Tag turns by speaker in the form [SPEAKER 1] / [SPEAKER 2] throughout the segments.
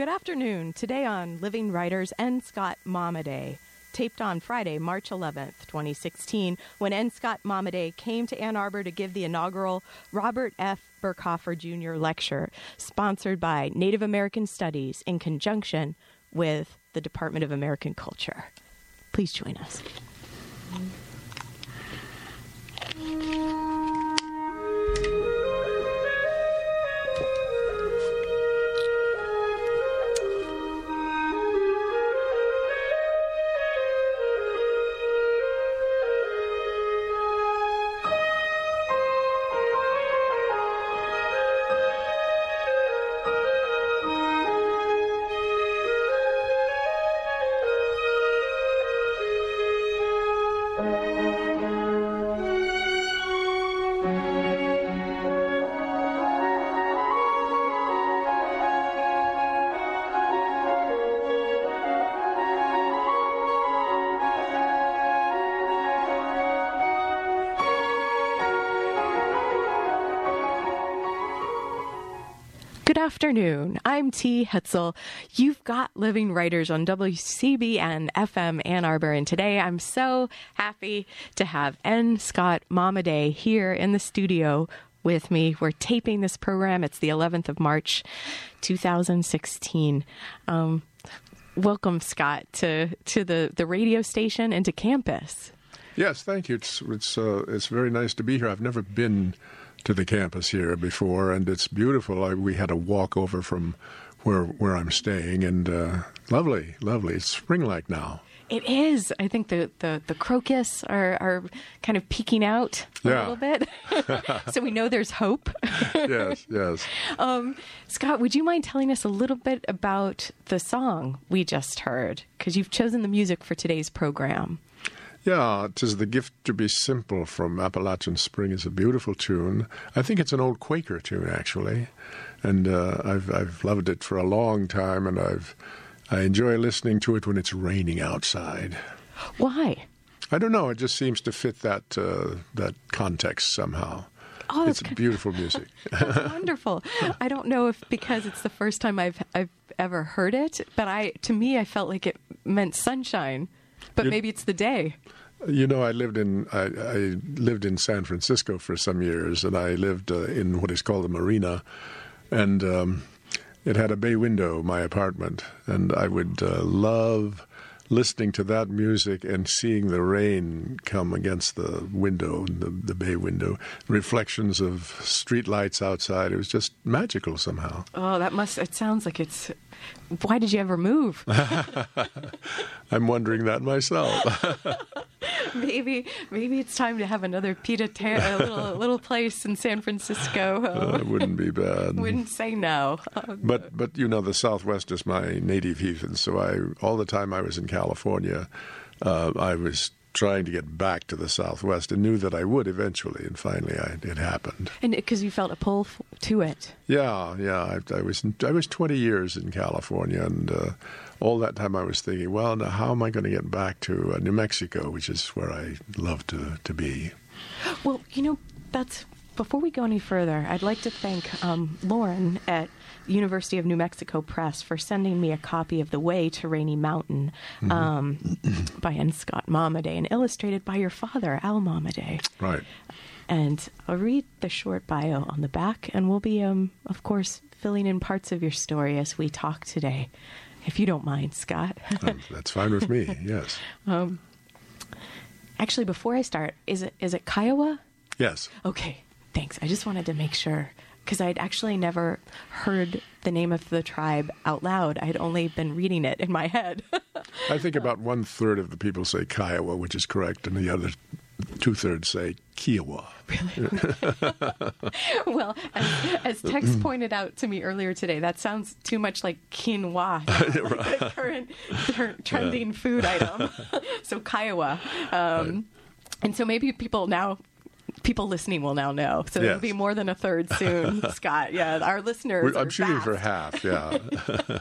[SPEAKER 1] Good afternoon. Today on Living Writers N. Scott Momaday, taped on Friday, March 11th, 2016, when N. Scott Momaday came to Ann Arbor to give the inaugural Robert F. Berkhofer Jr. lecture, sponsored by Native American Studies in conjunction with the Department of American Culture. Please join us. Afternoon. I'm T. Hetzel. You've got Living Writers on WCBN FM Ann Arbor, and today I'm so happy to have N. Scott Momaday here in the studio with me. We're taping this program. It's the 11th of March, 2016. Um, welcome, Scott, to to the the radio station and to campus.
[SPEAKER 2] Yes, thank you. It's it's uh, it's very nice to be here. I've never been to the campus here before, and it's beautiful. I, we had a walk over from where where I'm staying, and uh, lovely, lovely. It's spring-like now.
[SPEAKER 1] It is. I think the, the, the crocus are, are kind of peeking out a
[SPEAKER 2] Yeah.
[SPEAKER 1] little bit. so we know there's hope.
[SPEAKER 2] yes, yes.
[SPEAKER 1] Um, Scott, would you mind telling us a little bit about the song we just heard? Because you've chosen the music for today's program.
[SPEAKER 2] Yeah, "Tis the Gift to Be Simple" from Appalachian Spring is a beautiful tune. I think it's an old Quaker tune, actually, and uh, I've I've loved it for a long time, and I've I enjoy listening to it when it's raining outside.
[SPEAKER 1] Why?
[SPEAKER 2] I don't know. It just seems to fit that uh, that context somehow.
[SPEAKER 1] Oh,
[SPEAKER 2] it's beautiful music.
[SPEAKER 1] That's wonderful. I don't know if because it's the first time I've I've ever heard it, but I to me I felt like it meant sunshine. But
[SPEAKER 2] You-
[SPEAKER 1] maybe it's the day.
[SPEAKER 2] You know, I lived in I, I lived in San Francisco for some years, and I lived uh, in what is called a marina, and um, it had a bay window. My apartment, and I would uh, love listening to that music and seeing the rain come against the window, the, the bay window, reflections of street lights outside. It was just magical somehow.
[SPEAKER 1] Oh, that must it sounds like it's why did you ever move?
[SPEAKER 2] I'm wondering that myself.
[SPEAKER 1] maybe maybe it's time to have another pita ter- a little little place in San Francisco.
[SPEAKER 2] Uh, it wouldn't be bad.
[SPEAKER 1] Wouldn't say no. Uh,
[SPEAKER 2] But but you know the Southwest is my native heath, and so I all the time I was in California, uh, I was trying to get back to the Southwest and knew that I would eventually, and finally I, it happened.
[SPEAKER 1] and because you felt a pull f- to it.
[SPEAKER 2] Yeah, yeah. I, I was I was 20 years in California, and uh, all that time I was thinking, well, now how am I going to get back to uh, New Mexico, which is where I love to to be.
[SPEAKER 1] Well, you know, that's before we go any further, I'd like to thank um, Lauren at University of New Mexico Press for sending me a copy of The Way to Rainy Mountain um, by N. Scott Momaday and illustrated by your father, Al Momaday.
[SPEAKER 2] Right.
[SPEAKER 1] And I'll read the short bio on the back, and we'll be, um, of course, filling in parts of your story as we talk today, if you don't mind, Scott.
[SPEAKER 2] Um, that's fine with me. Yes.
[SPEAKER 1] Actually, before I start, is it is it Kiowa?
[SPEAKER 2] Yes.
[SPEAKER 1] Okay, thanks. I just wanted to make sure because I'd actually never heard the name of the tribe out loud. I'd only been reading it in my head.
[SPEAKER 2] I think about one third of the people say Kiowa, which is correct, and the other two thirds say Kiowa. Really?
[SPEAKER 1] well, as, as Tex pointed out to me earlier today, that sounds too much like quinoa, like the current, current trending food item. so Kiowa. Um, And so maybe people now. People listening will now know. So it'll be more than a third soon, Scott. Yeah, our listeners.
[SPEAKER 2] I'm shooting for half. Yeah.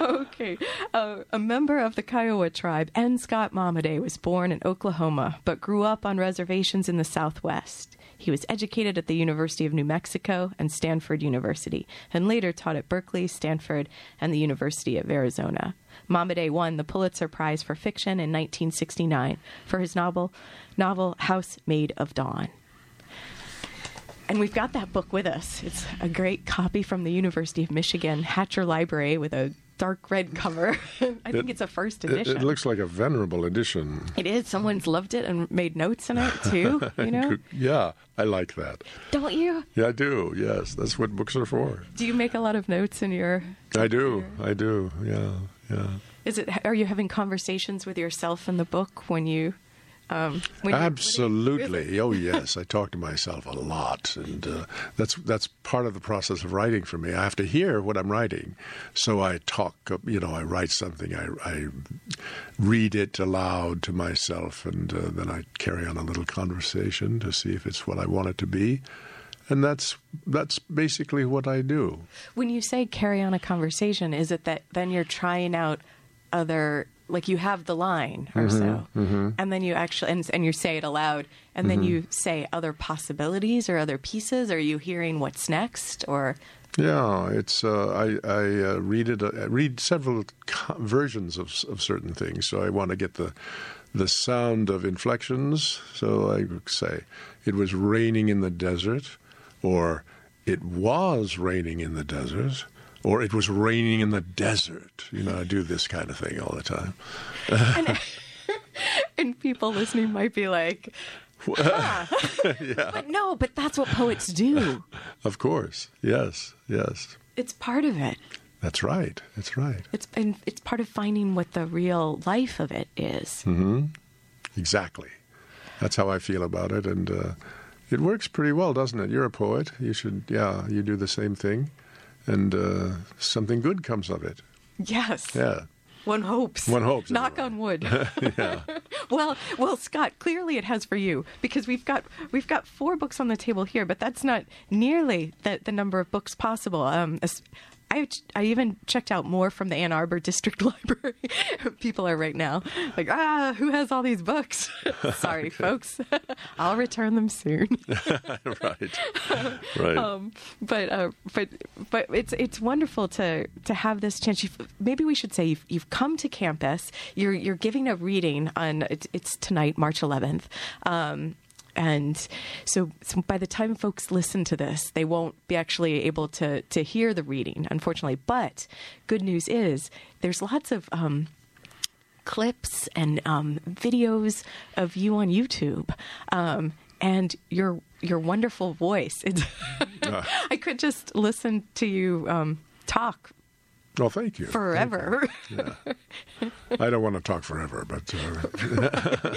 [SPEAKER 1] Okay. Uh, a member of the Kiowa tribe, N. Scott Momaday was born in Oklahoma, but grew up on reservations in the Southwest. He was educated at the University of New Mexico and Stanford University, and later taught at Berkeley, Stanford, and the University of Arizona. Momaday won the Pulitzer Prize for Fiction in 1969 for his novel, novel House Made of Dawn. And we've got that book with us. It's a great copy from the University of Michigan Hatcher Library with a dark red cover. I think
[SPEAKER 2] It-
[SPEAKER 1] it's a first edition.
[SPEAKER 2] it looks like a venerable edition.
[SPEAKER 1] It is. Someone's loved it and made notes in it too. You know,
[SPEAKER 2] Yeah, I like that.
[SPEAKER 1] don't you?
[SPEAKER 2] Yeah, I do. Yes, that's what books are for.
[SPEAKER 1] Do you make a lot of notes in your?
[SPEAKER 2] I do. I do. Yeah, yeah.
[SPEAKER 1] Is it? Are you having conversations with yourself in the book when you? Um, when you-
[SPEAKER 2] Absolutely. Oh yes, I talk to myself a lot, and uh, that's that's part of the process of writing for me. I have to hear what I'm writing, so I talk. You know, I write something, I, I read it aloud to myself, and uh, then I carry on a little conversation to see if it's what I want it to be, and that's that's basically what I do.
[SPEAKER 1] When you say carry on a conversation, is it that then you're trying out other like you have the line or so, and then you actually and, and you say it aloud, and then you say other possibilities or other pieces? Are you hearing what's next or?
[SPEAKER 2] Yeah, it's uh, I I uh, read it uh, read several co- versions of of certain things. So I want to get the the sound of inflections. So I would say it was raining in the desert, or it was raining in the desert, or it was raining in the desert. You know, I do this kind of thing all the time.
[SPEAKER 1] And people listening might be like, huh. but no, but that's what poets do.
[SPEAKER 2] Of course, yes, yes,
[SPEAKER 1] It's part of it.
[SPEAKER 2] that's right. That's right.
[SPEAKER 1] It's and it's part of finding what the real life of it is.
[SPEAKER 2] Exactly. That's how I feel about it, and uh, it works pretty well, doesn't it? You're a poet. You should, yeah, you do the same thing, and uh, something good comes of it.
[SPEAKER 1] Yes.
[SPEAKER 2] Yeah.
[SPEAKER 1] One hopes.
[SPEAKER 2] One hopes,
[SPEAKER 1] Knock
[SPEAKER 2] anyway.
[SPEAKER 1] on wood.
[SPEAKER 2] yeah.
[SPEAKER 1] well, well, Scott, clearly it has for you because we've got we've got four books on the table here, but that's not nearly the the number of books possible. Um, I, I even checked out more from the Ann Arbor District Library. People are right now like, ah, who has all these books? Sorry, folks. I'll return them soon.
[SPEAKER 2] right. Right.
[SPEAKER 1] um, but uh, but but it's it's wonderful to to have this chance. You've, maybe we should say you've, you've come to campus. You're you're giving a reading on it's, it's tonight, March 11th. Um, and so, so by the time folks listen to this, they won't be actually able to to hear the reading, unfortunately. But good news is there's lots of um, clips and um, videos of you on YouTube, um, and your your wonderful voice. It's I could just listen to you um, talk
[SPEAKER 2] well, thank you.
[SPEAKER 1] forever.
[SPEAKER 2] I don't want to talk forever, but uh,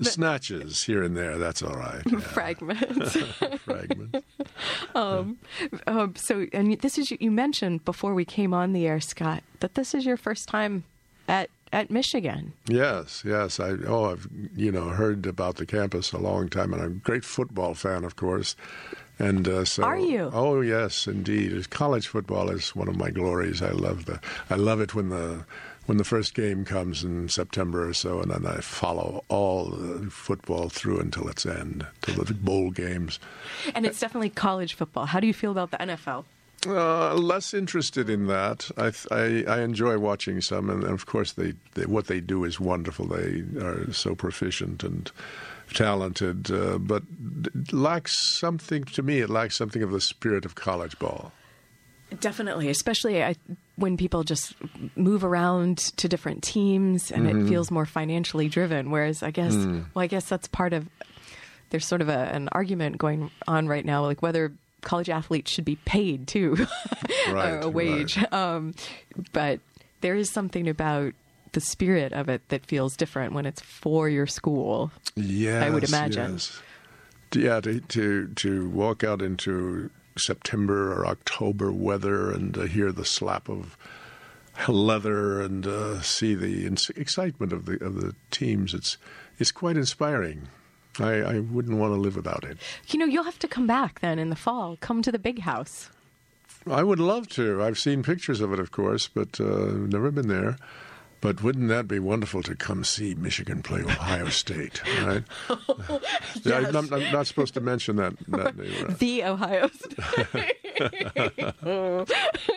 [SPEAKER 2] snatches here and there, that's all right. Yeah.
[SPEAKER 1] Fragments.
[SPEAKER 2] Fragments.
[SPEAKER 1] um, um, so, and this is you mentioned before we came on the air, Scott, that this is your first time at at Michigan.
[SPEAKER 2] Yes, yes. I oh, I've you know heard about the campus a long time, and I'm a great football fan, of course. And uh, so,
[SPEAKER 1] Are you?
[SPEAKER 2] Oh, yes, indeed. College football is one of my glories. I love the, I love it when the, when the first game comes in September or so, and then I follow all the football through until its end, till the bowl games.
[SPEAKER 1] And it's definitely college football. How do you feel about the NFL?
[SPEAKER 2] Uh, less interested in that. I, I I enjoy watching some, and of course they, they what they do is wonderful. They are so proficient and talented, uh, but lacks something to me. It lacks something of the spirit of college ball.
[SPEAKER 1] Definitely, especially I, when people just move around to different teams and it feels more financially driven. Whereas I guess, well, I guess that's part of. There's sort of a, an argument going on right now, like whether college athletes should be paid too,
[SPEAKER 2] Right,
[SPEAKER 1] a wage. Um, but there is something about the spirit of it that feels different when it's for your school.
[SPEAKER 2] Yes,
[SPEAKER 1] would imagine.
[SPEAKER 2] yes. Yeah, to to to walk out into September or October weather and uh, hear the slap of leather and uh, see the ins- excitement of the of the teams. It's it's quite inspiring. I, I wouldn't want to live without it.
[SPEAKER 1] You know, you'll have to come back then in the fall. Come to the big house.
[SPEAKER 2] I would love to. I've seen pictures of it, of course, but uh, never been there. But wouldn't that be wonderful to come see Michigan play Ohio State, right? yeah, I'm, I'm, I'm not supposed to mention that. that name, right?
[SPEAKER 1] The Ohio State.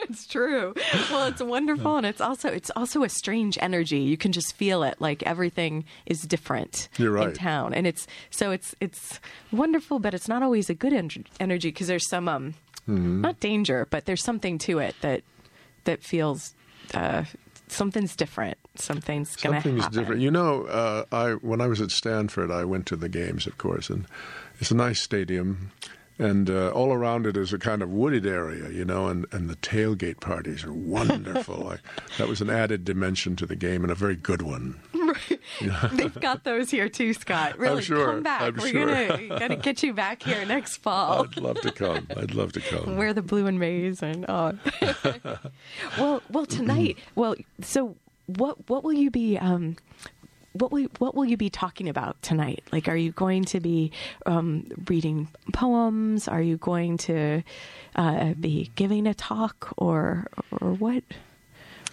[SPEAKER 1] it's true. Well, it's wonderful, and it's also it's also a strange energy. You can just feel it. Like everything is different
[SPEAKER 2] You're right.
[SPEAKER 1] in town, and it's so it's it's wonderful, but it's not always a good en- energy because there's some um
[SPEAKER 2] Mm-hmm.
[SPEAKER 1] not danger, but there's something to it that that feels. Uh, Something's different. Something's going to happen.
[SPEAKER 2] Something's different. You know, uh, I when I was at Stanford, I went to the games, of course, and it's a nice stadium, and uh, all around it is a kind of wooded area, you know, and, and the tailgate parties are wonderful. I, that was an added dimension to the game, and a very good one.
[SPEAKER 1] They've got those here too, Scott. Really,
[SPEAKER 2] sure.
[SPEAKER 1] come back.
[SPEAKER 2] I'm
[SPEAKER 1] We're
[SPEAKER 2] sure.
[SPEAKER 1] gonna gonna get you back here next fall.
[SPEAKER 2] I'd love to come. I'd love to come.
[SPEAKER 1] Wear the blue and maize and oh. well, well tonight. Well, so what what will you be um what will what will you be talking about tonight? Like, are you going to be um, reading poems? Are you going to uh, be giving a talk, or or what?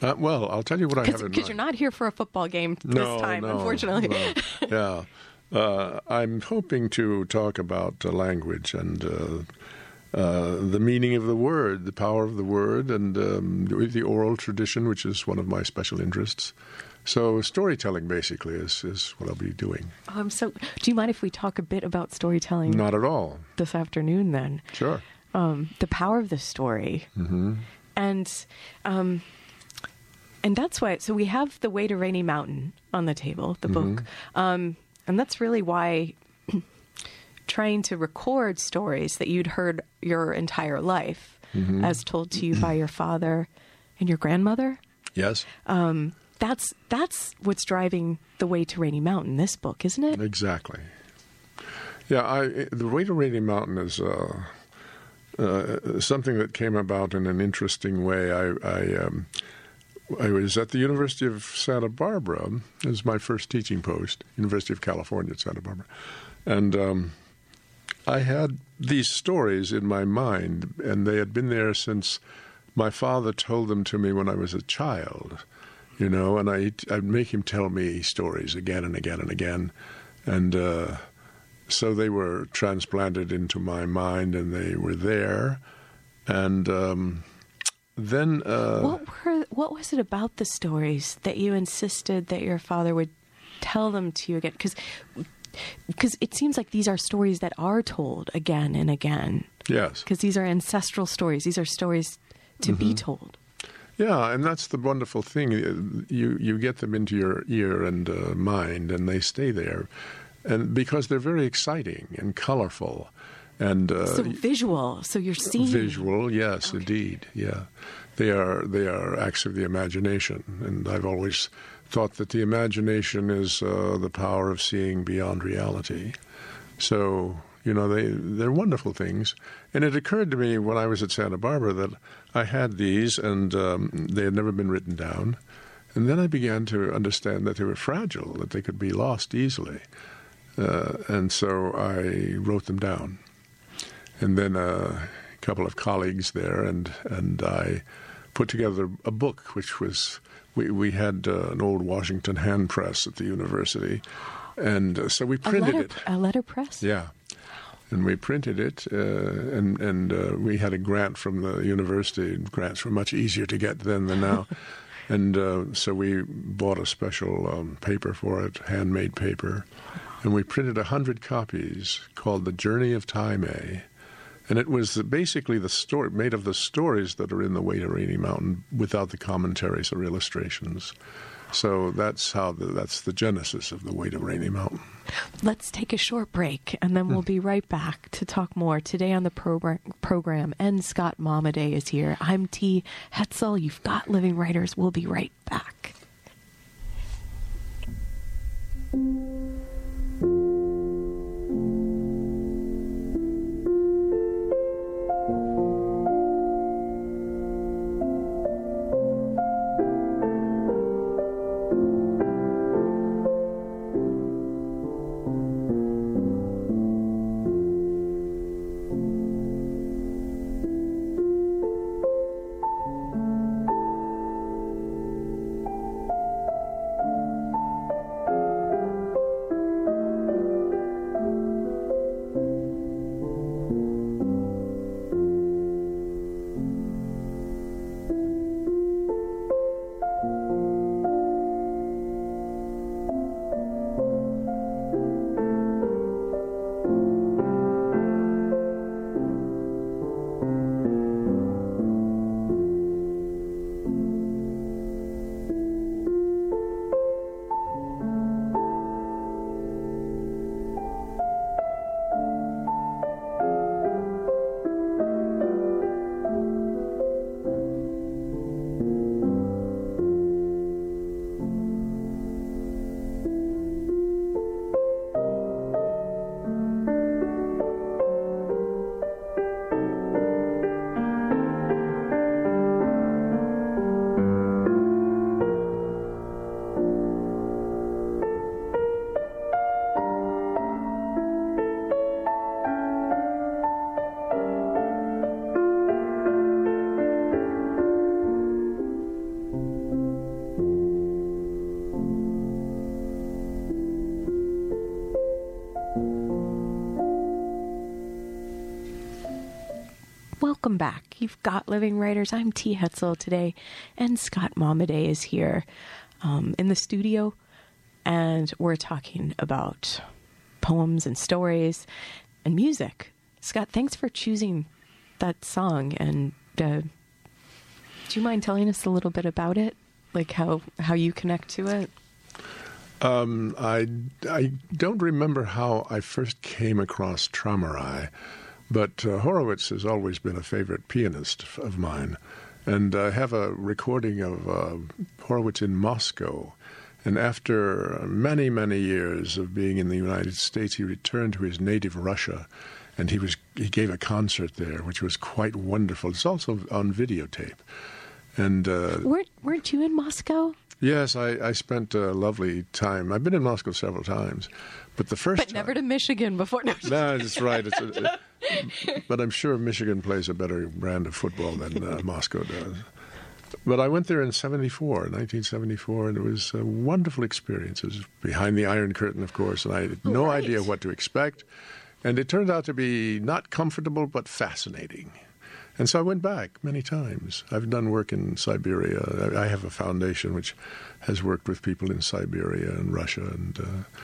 [SPEAKER 2] Uh, well, I'll tell you what I have in
[SPEAKER 1] Because you're not here for a football game
[SPEAKER 2] no,
[SPEAKER 1] this time,
[SPEAKER 2] no,
[SPEAKER 1] unfortunately.
[SPEAKER 2] no. yeah, uh, I'm hoping to talk about uh, language and uh, uh, the meaning of the word, the power of the word, and um, the oral tradition, which is one of my special interests. So, storytelling basically is, is what I'll be doing.
[SPEAKER 1] Um, so, do you mind if we talk a bit about storytelling
[SPEAKER 2] Not at all.
[SPEAKER 1] this afternoon? Then,
[SPEAKER 2] Sure.
[SPEAKER 1] um, the power of the story,
[SPEAKER 2] hmm
[SPEAKER 1] and um, and that's why. So we have the way to Rainy Mountain on the table, the book, um, and that's really why. trying to record stories that you'd heard your entire life as told to you by your father and your grandmother
[SPEAKER 2] Yes,
[SPEAKER 1] um, that's that's what's driving the way to Rainy Mountain. This book, isn't it?
[SPEAKER 2] exactly. Yeah, I, the way to Rainy Mountain is uh, uh, something that came about in an interesting way. I, I, um, I was at the University of Santa Barbara. It was my first teaching post, University of California at Santa Barbara. And um, I had these stories in my mind, and they had been there since my father told them to me when I was a child, you know, and I, I'd make him tell me stories again and again and again. And uh, so they were transplanted into my mind and they were there. And um, then. Uh,
[SPEAKER 1] what were what was it about the stories that you insisted that your father would tell them to you again? Because because it seems like these are stories that are told again and again.
[SPEAKER 2] yes.
[SPEAKER 1] Because these are ancestral stories. These are stories to be told.
[SPEAKER 2] Yeah, and that's the wonderful thing. You you get them into your ear and uh, mind, and they stay there, and because they're very exciting and colorful, and uh,
[SPEAKER 1] So visual. So you're seeing
[SPEAKER 2] visual. Yes, indeed. Yeah, they are they are acts of the imagination, and I've always thought that the imagination is uh, the power of seeing beyond reality. So you know they they're wonderful things, and it occurred to me when I was at Santa Barbara that I had these, and um, they had never been written down. And then I began to understand that they were fragile, that they could be lost easily. Uh, and so I wrote them down. And then a couple of colleagues there, and, and I put together a book, which was, we, we had uh, an old Washington hand press at the university. And uh, so we
[SPEAKER 1] a
[SPEAKER 2] printed
[SPEAKER 1] letter,
[SPEAKER 2] it.
[SPEAKER 1] a letterpress.
[SPEAKER 2] Yeah. And we printed it, uh, and and uh, we had a grant from the university. Grants were much easier to get then than now, and uh, so we bought a special um, paper for it, handmade paper, and we printed a hundred copies called "The Journey of Tai-me." And it was basically the story made of the stories that are in the Way to Rainy Mountain, without the commentaries or illustrations. So that's how the, that's the genesis of the Way to Rainy Mountain.
[SPEAKER 1] Let's take a short break and then we'll be right back to talk more. Today on the program, program N. Scott Momaday is here. I'm T. Hetzel. You've got Living Writers. We'll be right back. Welcome back. You've got Living Writers. I'm T. Hetzel today, and Scott Momaday is here um, in the studio, and we're talking about poems and stories and music. Scott, thanks for choosing that song. And uh, do you mind telling us a little bit about it, like how how you connect to it?
[SPEAKER 2] Um, I, I don't remember how I first came across Traumerei, but uh, Horowitz has always been a favorite pianist of mine. And I have a recording of uh, Horowitz in Moscow. And after many, many years of being in the United States, he returned to his native Russia, and he was he gave a concert there, which was quite wonderful. It's also on videotape. And uh,
[SPEAKER 1] weren't weren't you in Moscow?
[SPEAKER 2] Yes, I, I spent a lovely time. I've been in Moscow several times, but the first
[SPEAKER 1] but
[SPEAKER 2] time,
[SPEAKER 1] never to Michigan before. No,
[SPEAKER 2] no that's right. It's a, but I'm sure Michigan plays a better brand of football than uh, Moscow does. But I went there in 74, 1974, and it was a wonderful experience. It was behind the Iron Curtain, of course, and I had no
[SPEAKER 1] right.
[SPEAKER 2] idea what to expect. And it turned out to be not comfortable, but fascinating. And so I went back many times. I've done work in Siberia. I have a foundation which has worked with people in Siberia and Russia, and uh,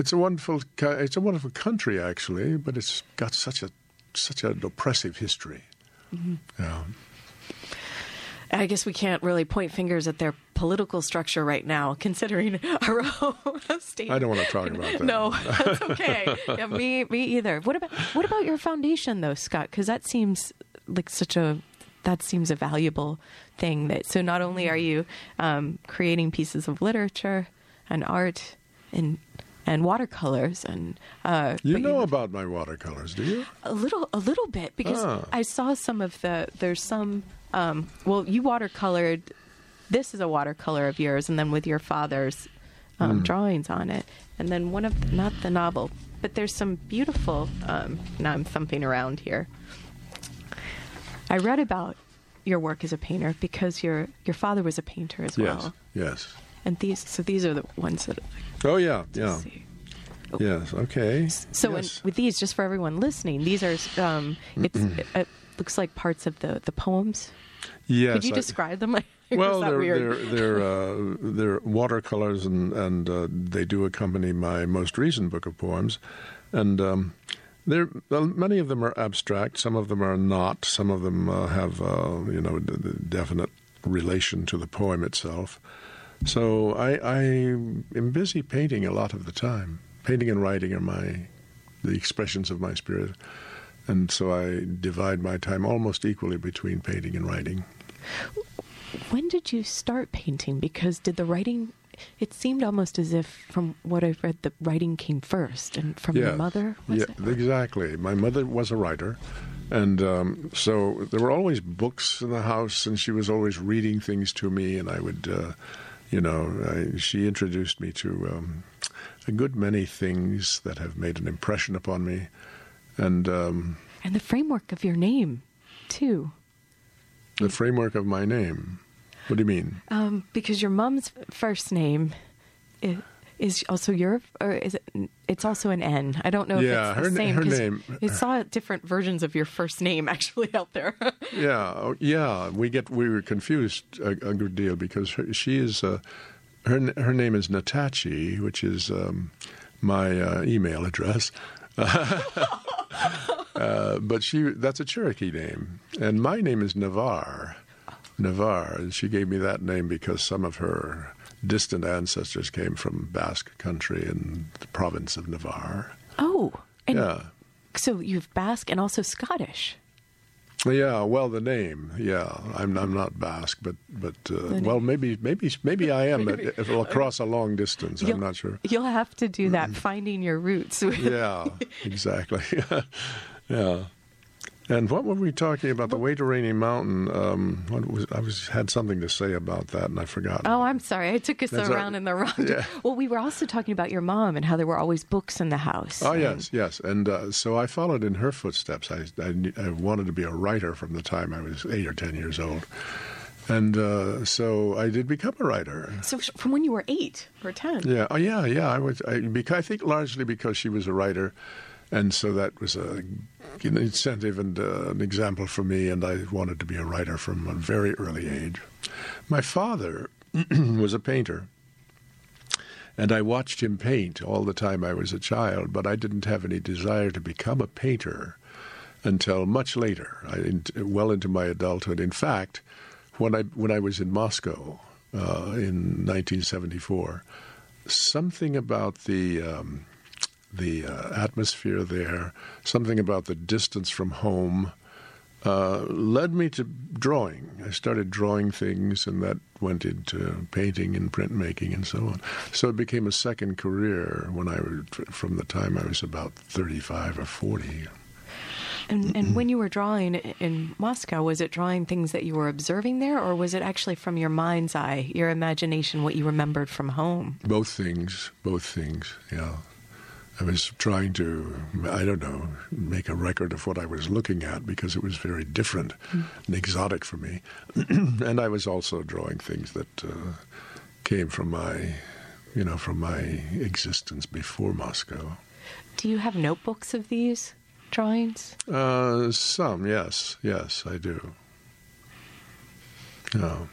[SPEAKER 2] it's a wonderful it's a wonderful country actually, but it's got such a such an oppressive history.
[SPEAKER 1] Mm-hmm.
[SPEAKER 2] Yeah.
[SPEAKER 1] I guess we can't really point fingers at their political structure right now, considering our own state.
[SPEAKER 2] I don't want to talk about that.
[SPEAKER 1] No, that's okay. yeah, me, me either. What about what about your foundation, though, Scott? Because that seems like such a that seems a valuable thing. That so not only are you um, creating pieces of literature and art and and watercolors and uh,
[SPEAKER 2] you know you, about my watercolors, do you?
[SPEAKER 1] A little, a little bit because ah. I saw some of the. There's some. Um, well, you watercolored. This is a watercolor of yours, and then with your father's um, mm. drawings on it, and then one of not the novel, but there's some beautiful. Um, now I'm thumping around here. I read about your work as a painter because your your father was a painter as
[SPEAKER 2] yes,
[SPEAKER 1] well.
[SPEAKER 2] Yes. Yes.
[SPEAKER 1] And these, so these are the ones that.
[SPEAKER 2] Oh yeah, yeah. Oh. Yes. Okay.
[SPEAKER 1] So
[SPEAKER 2] yes.
[SPEAKER 1] with these, just for everyone listening, these are. Um, it's, it looks like parts of the the poems.
[SPEAKER 2] Yes.
[SPEAKER 1] Could you describe them?
[SPEAKER 2] well, they're they're they're, uh, they're watercolors, and and uh, they do accompany my most recent book of poems, and. Um, there, many of them are abstract. Some of them are not. Some of them uh, have, uh, you know, definite relation to the poem itself. So I, I am busy painting a lot of the time. Painting and writing are my the expressions of my spirit, and so I divide my time almost equally between painting and writing.
[SPEAKER 1] When did you start painting? Because did the writing? It seemed almost as if, from what I've read, the writing came first, and from your mother.
[SPEAKER 2] yeah,
[SPEAKER 1] it?
[SPEAKER 2] exactly. My mother was a writer. And um, so there were always books in the house, and she was always reading things to me, and I would uh, you know, I, she introduced me to um, a good many things that have made an impression upon me, and um,
[SPEAKER 1] and the framework of your name, too.
[SPEAKER 2] The framework of my name. What do you mean?
[SPEAKER 1] Um, because your mom's first name is, also your, or is it? It's also an N. I don't know
[SPEAKER 2] yeah,
[SPEAKER 1] if it's the
[SPEAKER 2] her,
[SPEAKER 1] same.
[SPEAKER 2] her name.
[SPEAKER 1] I saw different versions of your first name actually out there.
[SPEAKER 2] yeah, oh, yeah. We get we were confused a, a good deal because her, she is uh, her her name is Natachee, which is um, my uh, email address. uh, but she that's a Cherokee name, and my name is Navarre. Navarre, and she gave me that name because some of her distant ancestors came from Basque country in the province of Navarre.
[SPEAKER 1] Oh,
[SPEAKER 2] yeah.
[SPEAKER 1] So you've Basque and also Scottish.
[SPEAKER 2] Yeah, well, the name. Yeah, I'm I'm not Basque, but but uh, well, maybe maybe maybe I am if across a long distance.
[SPEAKER 1] You'll,
[SPEAKER 2] I'm not sure.
[SPEAKER 1] You'll have to do that, finding your roots.
[SPEAKER 2] yeah, exactly. yeah. And what were we talking about? The way to Rainy Mountain. Um, what was I was had something to say about that, and I forgot.
[SPEAKER 1] Oh, I'm sorry. I took us That's around in the wrong. Yeah. Well, we were also talking about your mom and how there were always books in the house.
[SPEAKER 2] Oh
[SPEAKER 1] and...
[SPEAKER 2] yes, yes. And uh, so I followed in her footsteps. I, I, I wanted to be a writer from the time I was eight or ten years old. And uh, so I did become a writer.
[SPEAKER 1] So from when you were eight or ten?
[SPEAKER 2] Yeah. Oh, yeah, yeah. I was. I, because, I think largely because she was a writer, and so that was a an incentive and uh, an example for me, and I wanted to be a writer from a very early age. My father was a painter, and I watched him paint all the time I was a child, but I didn't have any desire to become a painter until much later, I, well into my adulthood. In fact, when I when I was in Moscow uh, in 1974, something about the um, the uh, atmosphere there, something about the distance from home, uh, led me to drawing. I started drawing things, and that went into painting and printmaking and so on. So it became a second career when I from the time I was about thirty-five or forty.
[SPEAKER 1] And, and when you were drawing in Moscow, was it drawing things that you were observing there, or was it actually from your mind's eye, your imagination, what you remembered from home?
[SPEAKER 2] Both things. Both things. Yeah. I was trying to, I don't know, make a record of what I was looking at because it was very different mm. and exotic for me. and I was also drawing things that uh, came from my, you know, from my existence before Moscow.
[SPEAKER 1] Do you have notebooks of these drawings?
[SPEAKER 2] Uh, some, yes, yes, I do. No.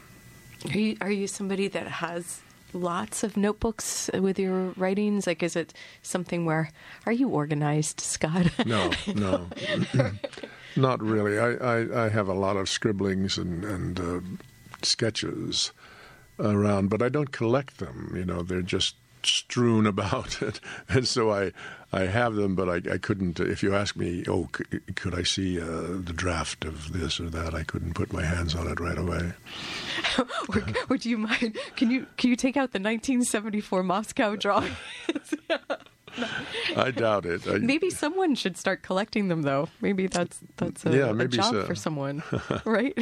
[SPEAKER 1] Are you, are you somebody that has lots of notebooks with your writings? Like, is it something where are you organized, Scott?
[SPEAKER 2] No, no, not really. I, I, I, have a lot of scribblings and and uh, sketches around, but I don't collect them. You know, they're just strewn about it, and so I I have them, but I, I couldn't. If you ask me, oh, could, could I see uh, the draft of this or that? I couldn't put my hands on it right away.
[SPEAKER 1] would, you mind? Can you can you take out the 1974 Moscow drawings?
[SPEAKER 2] I doubt it. I,
[SPEAKER 1] maybe someone should start collecting them, though. Maybe that's that's a,
[SPEAKER 2] yeah,
[SPEAKER 1] a job
[SPEAKER 2] so.
[SPEAKER 1] for someone, right?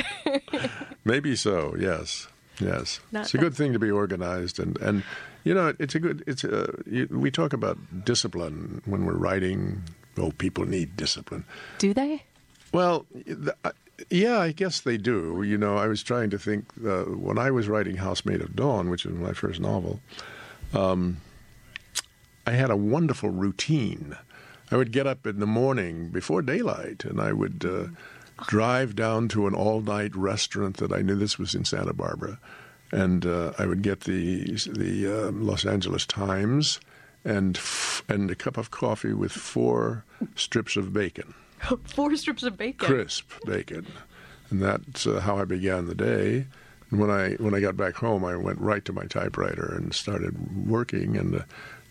[SPEAKER 2] maybe so. Yes, yes. Not it's a good thing to be organized and and you know, it's a good. It's a. You, we talk about discipline when we're writing. Oh, people need discipline.
[SPEAKER 1] Do they?
[SPEAKER 2] Well, the, uh, yeah, I guess they do. You know, I was trying to think uh, when I was writing House Made of Dawn, which was my first novel. Um, I had a wonderful routine. I would get up in the morning before daylight, and I would uh, drive down to an all-night restaurant that I knew this was in Santa Barbara and uh, I would get the the uh, Los Angeles Times and f- and a cup of coffee with four strips of bacon.
[SPEAKER 1] four strips of bacon.
[SPEAKER 2] Crisp bacon, and that's uh, how I began the day. And when I when I got back home, I went right to my typewriter and started working. And uh,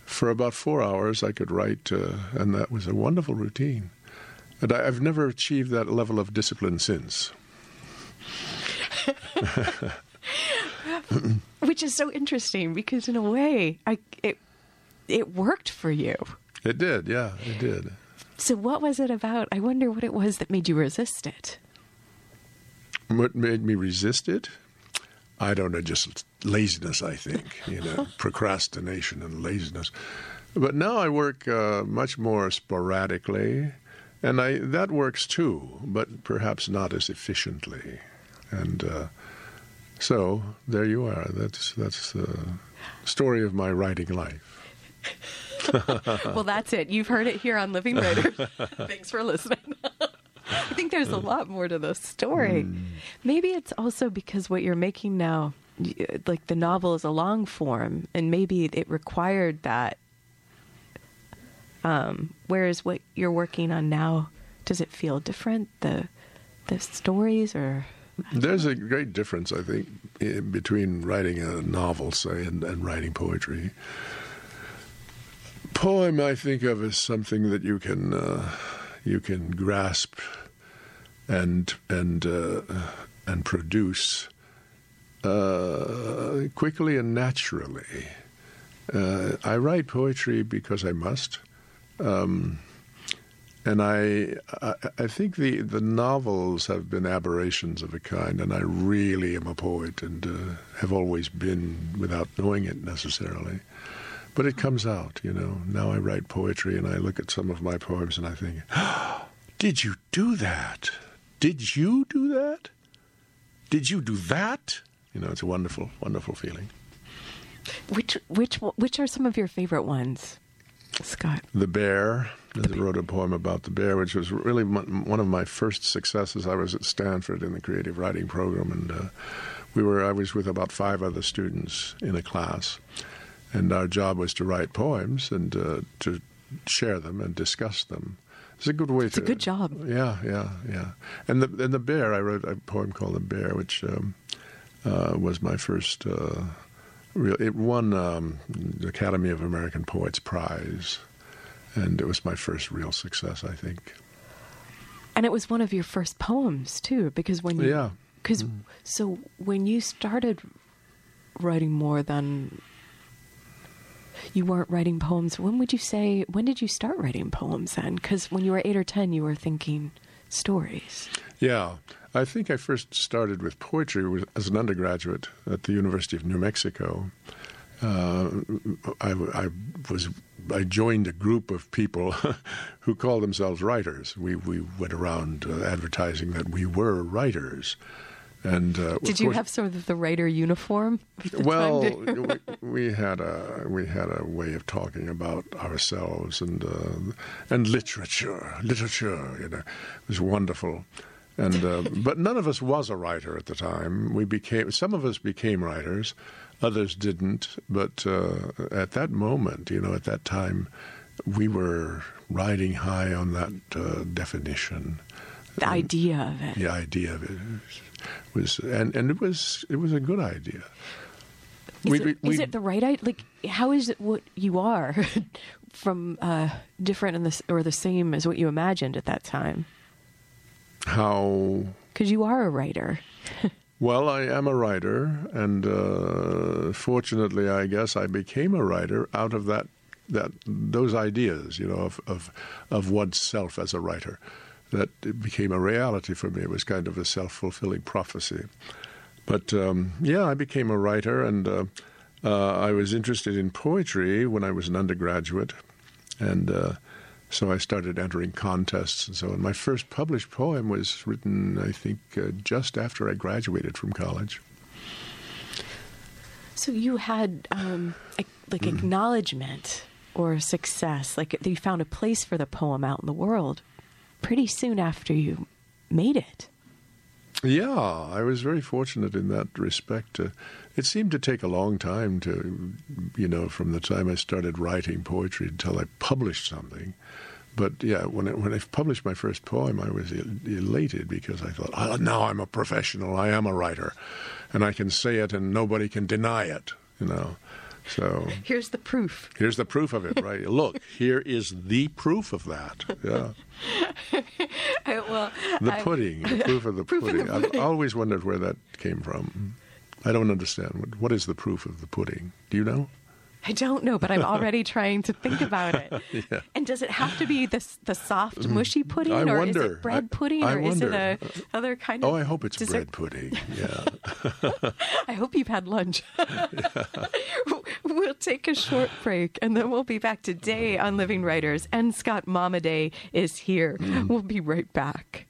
[SPEAKER 2] for about four hours, I could write, uh, and that was a wonderful routine. And I, I've never achieved that level of discipline since.
[SPEAKER 1] which is so interesting because in a way, I it it worked for you.
[SPEAKER 2] It did, yeah, it did.
[SPEAKER 1] So what was it about? I wonder what it was that made you resist it.
[SPEAKER 2] What made me resist it? I don't know, just laziness. I think you know, procrastination and laziness. But now I work uh, much more sporadically, and I that works too, but perhaps not as efficiently. And uh, so there you are. That's that's the story of my writing life.
[SPEAKER 1] well, that's it. You've heard it here on Living Writers. Thanks for listening. I think there's a lot more to the story. Mm. Maybe it's also because what you're making now, like the novel is a long form, and maybe it required that. Um, whereas what you're working on now, does it feel different? The the stories or
[SPEAKER 2] there's a great difference, I think, between writing a novel, say, and, and writing poetry. Poem, I think of as something that you can uh, you can grasp and and uh, and produce uh, quickly and naturally. Uh, I write poetry because I must. Um, and I, I, I think the the novels have been aberrations of a kind, and I really am a poet and uh, have always been without knowing it necessarily. But it comes out, you know. Now I write poetry, and I look at some of my poems, and I think, "Did you do that? Did you do that? Did you do that?" You know, it's a wonderful, wonderful feeling.
[SPEAKER 1] Which which which are some of your favorite ones, Scott?
[SPEAKER 2] The bear I wrote a poem about the bear, which was really one of my first successes. I was at Stanford in the creative writing program, and uh, we were I was with about five other students in a class, and our job was to write poems and uh, to share them and discuss them. It's a good way
[SPEAKER 1] it's
[SPEAKER 2] to.
[SPEAKER 1] It's a good job.
[SPEAKER 2] Yeah, yeah, yeah. And the and the bear, I wrote a poem called "The Bear," which um, uh, was my first. It won um, the Academy of American Poets Prize, and it was my first real success, I think.
[SPEAKER 1] And it was one of your first poems too, because when you
[SPEAKER 2] yeah,
[SPEAKER 1] because mm. so when you started writing more than you weren't writing poems. When would you say, when did you start writing poems then? Because when you were eight or 10, you were thinking stories.
[SPEAKER 2] Yeah. I think I first started with poetry as an undergraduate at the University of New Mexico. Uh, I, I, was I joined a group of people who called themselves writers. We we went around uh, advertising that we were writers, and uh,
[SPEAKER 1] did you course, have sort of the writer uniform?
[SPEAKER 2] Well, we, we, had a we had a way of talking about ourselves and uh, and literature. Literature, you know, it was wonderful. And uh, but none of us was a writer at the time. We became some of us became writers, others didn't. But uh, at that moment, you know, at that time, we were riding high on that uh, definition.
[SPEAKER 1] The idea of it.
[SPEAKER 2] The idea of it was and and it was it was a good idea.
[SPEAKER 1] Is, we, it, we, is it the right idea? Like, how is it what you are from uh, different this or the same as what you imagined at that time?
[SPEAKER 2] How?
[SPEAKER 1] Because you are a writer.
[SPEAKER 2] well, I am a writer, and uh, fortunately, I guess I became a writer out of that that those ideas, you know, of of of oneself as a writer that became a reality for me. It was kind of a self fulfilling prophecy. But um, yeah, I became a writer, and uh, uh, I was interested in poetry when I was an undergraduate, and uh, so I started entering contests and so on. My first published poem was written, I think, uh, just after I graduated from college.
[SPEAKER 1] So you had um, like mm. acknowledgement or success, like you found a place for the poem out in the world pretty soon after you made it.
[SPEAKER 2] Yeah, I was very fortunate in that respect. Uh, it seemed to take a long time to, you know, from the time I started writing poetry until I published something. But yeah, when I, when I published my first poem, I was elated because I thought, oh, now I'm a professional. I am a writer, and I can say it, and nobody can deny it. You know. So
[SPEAKER 1] here's the proof.
[SPEAKER 2] Here's the proof of it, right? Look, here is the proof of that. Yeah.
[SPEAKER 1] I, well,
[SPEAKER 2] the pudding, the proof of the proof pudding. Of the pudding. I've always wondered where that came from. I don't understand. What is the proof of the pudding? Do you know?
[SPEAKER 1] I don't know, but I'm already trying to think about it.
[SPEAKER 2] yeah.
[SPEAKER 1] And does it have to be the the soft, mm-hmm. mushy pudding,
[SPEAKER 2] I
[SPEAKER 1] or
[SPEAKER 2] wonder.
[SPEAKER 1] is it bread pudding,
[SPEAKER 2] I, I
[SPEAKER 1] or
[SPEAKER 2] wonder.
[SPEAKER 1] is it a other kind of?
[SPEAKER 2] Oh, I hope it's
[SPEAKER 1] dessert?
[SPEAKER 2] bread pudding. Yeah.
[SPEAKER 1] I hope you've had lunch. we'll take a short break, and then we'll be back today on Living Writers. And Scott Momaday is here. Mm. We'll be right back.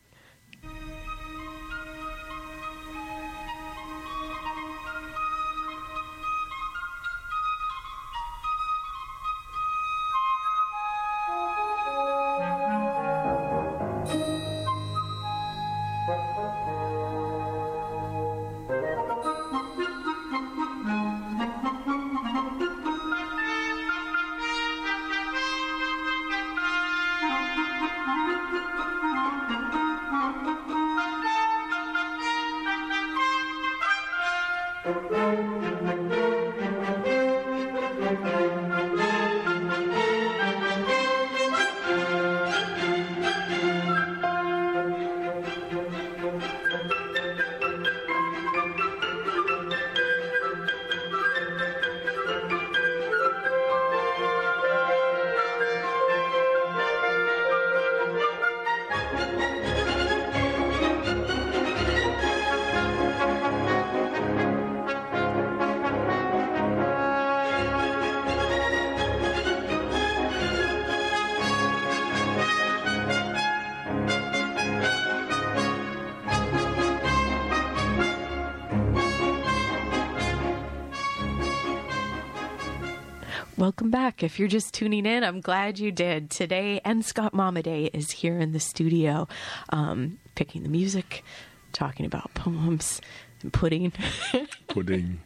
[SPEAKER 1] Welcome back. If you're just tuning in, I'm glad you did. Today, N. Scott Momaday is here in the studio, um, picking the music, talking about poems, and pudding.
[SPEAKER 2] pudding.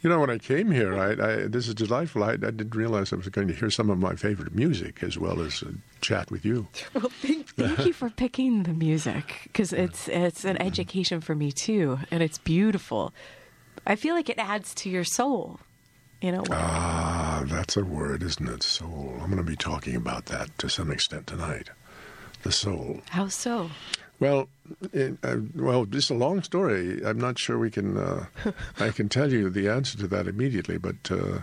[SPEAKER 2] You know, when I came here, I, I, this is delightful. I, I, didn't realize I was going to hear some of my favorite music as well as uh, chat with you.
[SPEAKER 1] Well, thank, thank you for picking the music because it's it's an education for me too, and it's beautiful. I feel like it adds to your soul in a way.
[SPEAKER 2] Ah, that's a word, isn't it? Soul. I'm going to be talking about that to some extent tonight. The soul.
[SPEAKER 1] How so?
[SPEAKER 2] Well, it, uh, well, just a long story. I'm not sure we can. Uh, I can tell you the answer to that immediately, but uh,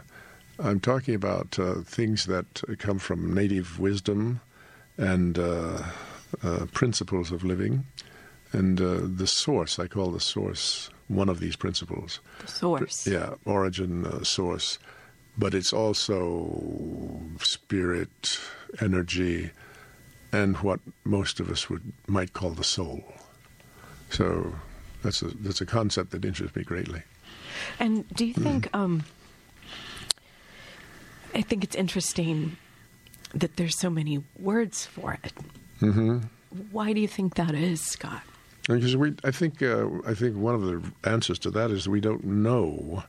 [SPEAKER 2] I'm talking about uh, things that come from native wisdom and uh, uh, principles of living, and the source. I call the source one of these principles.
[SPEAKER 1] The source.
[SPEAKER 2] Yeah, origin, source, but it's also spirit, energy and what most of us would might call the soul. So that's a that's a concept that interests me greatly.
[SPEAKER 1] And do you think? Mm. Um, I think it's interesting that there's so many words for it.
[SPEAKER 2] Mm-hmm.
[SPEAKER 1] Why do you think that is, Scott?
[SPEAKER 2] Because we, I think, uh, I think one of the answers to that is we don't know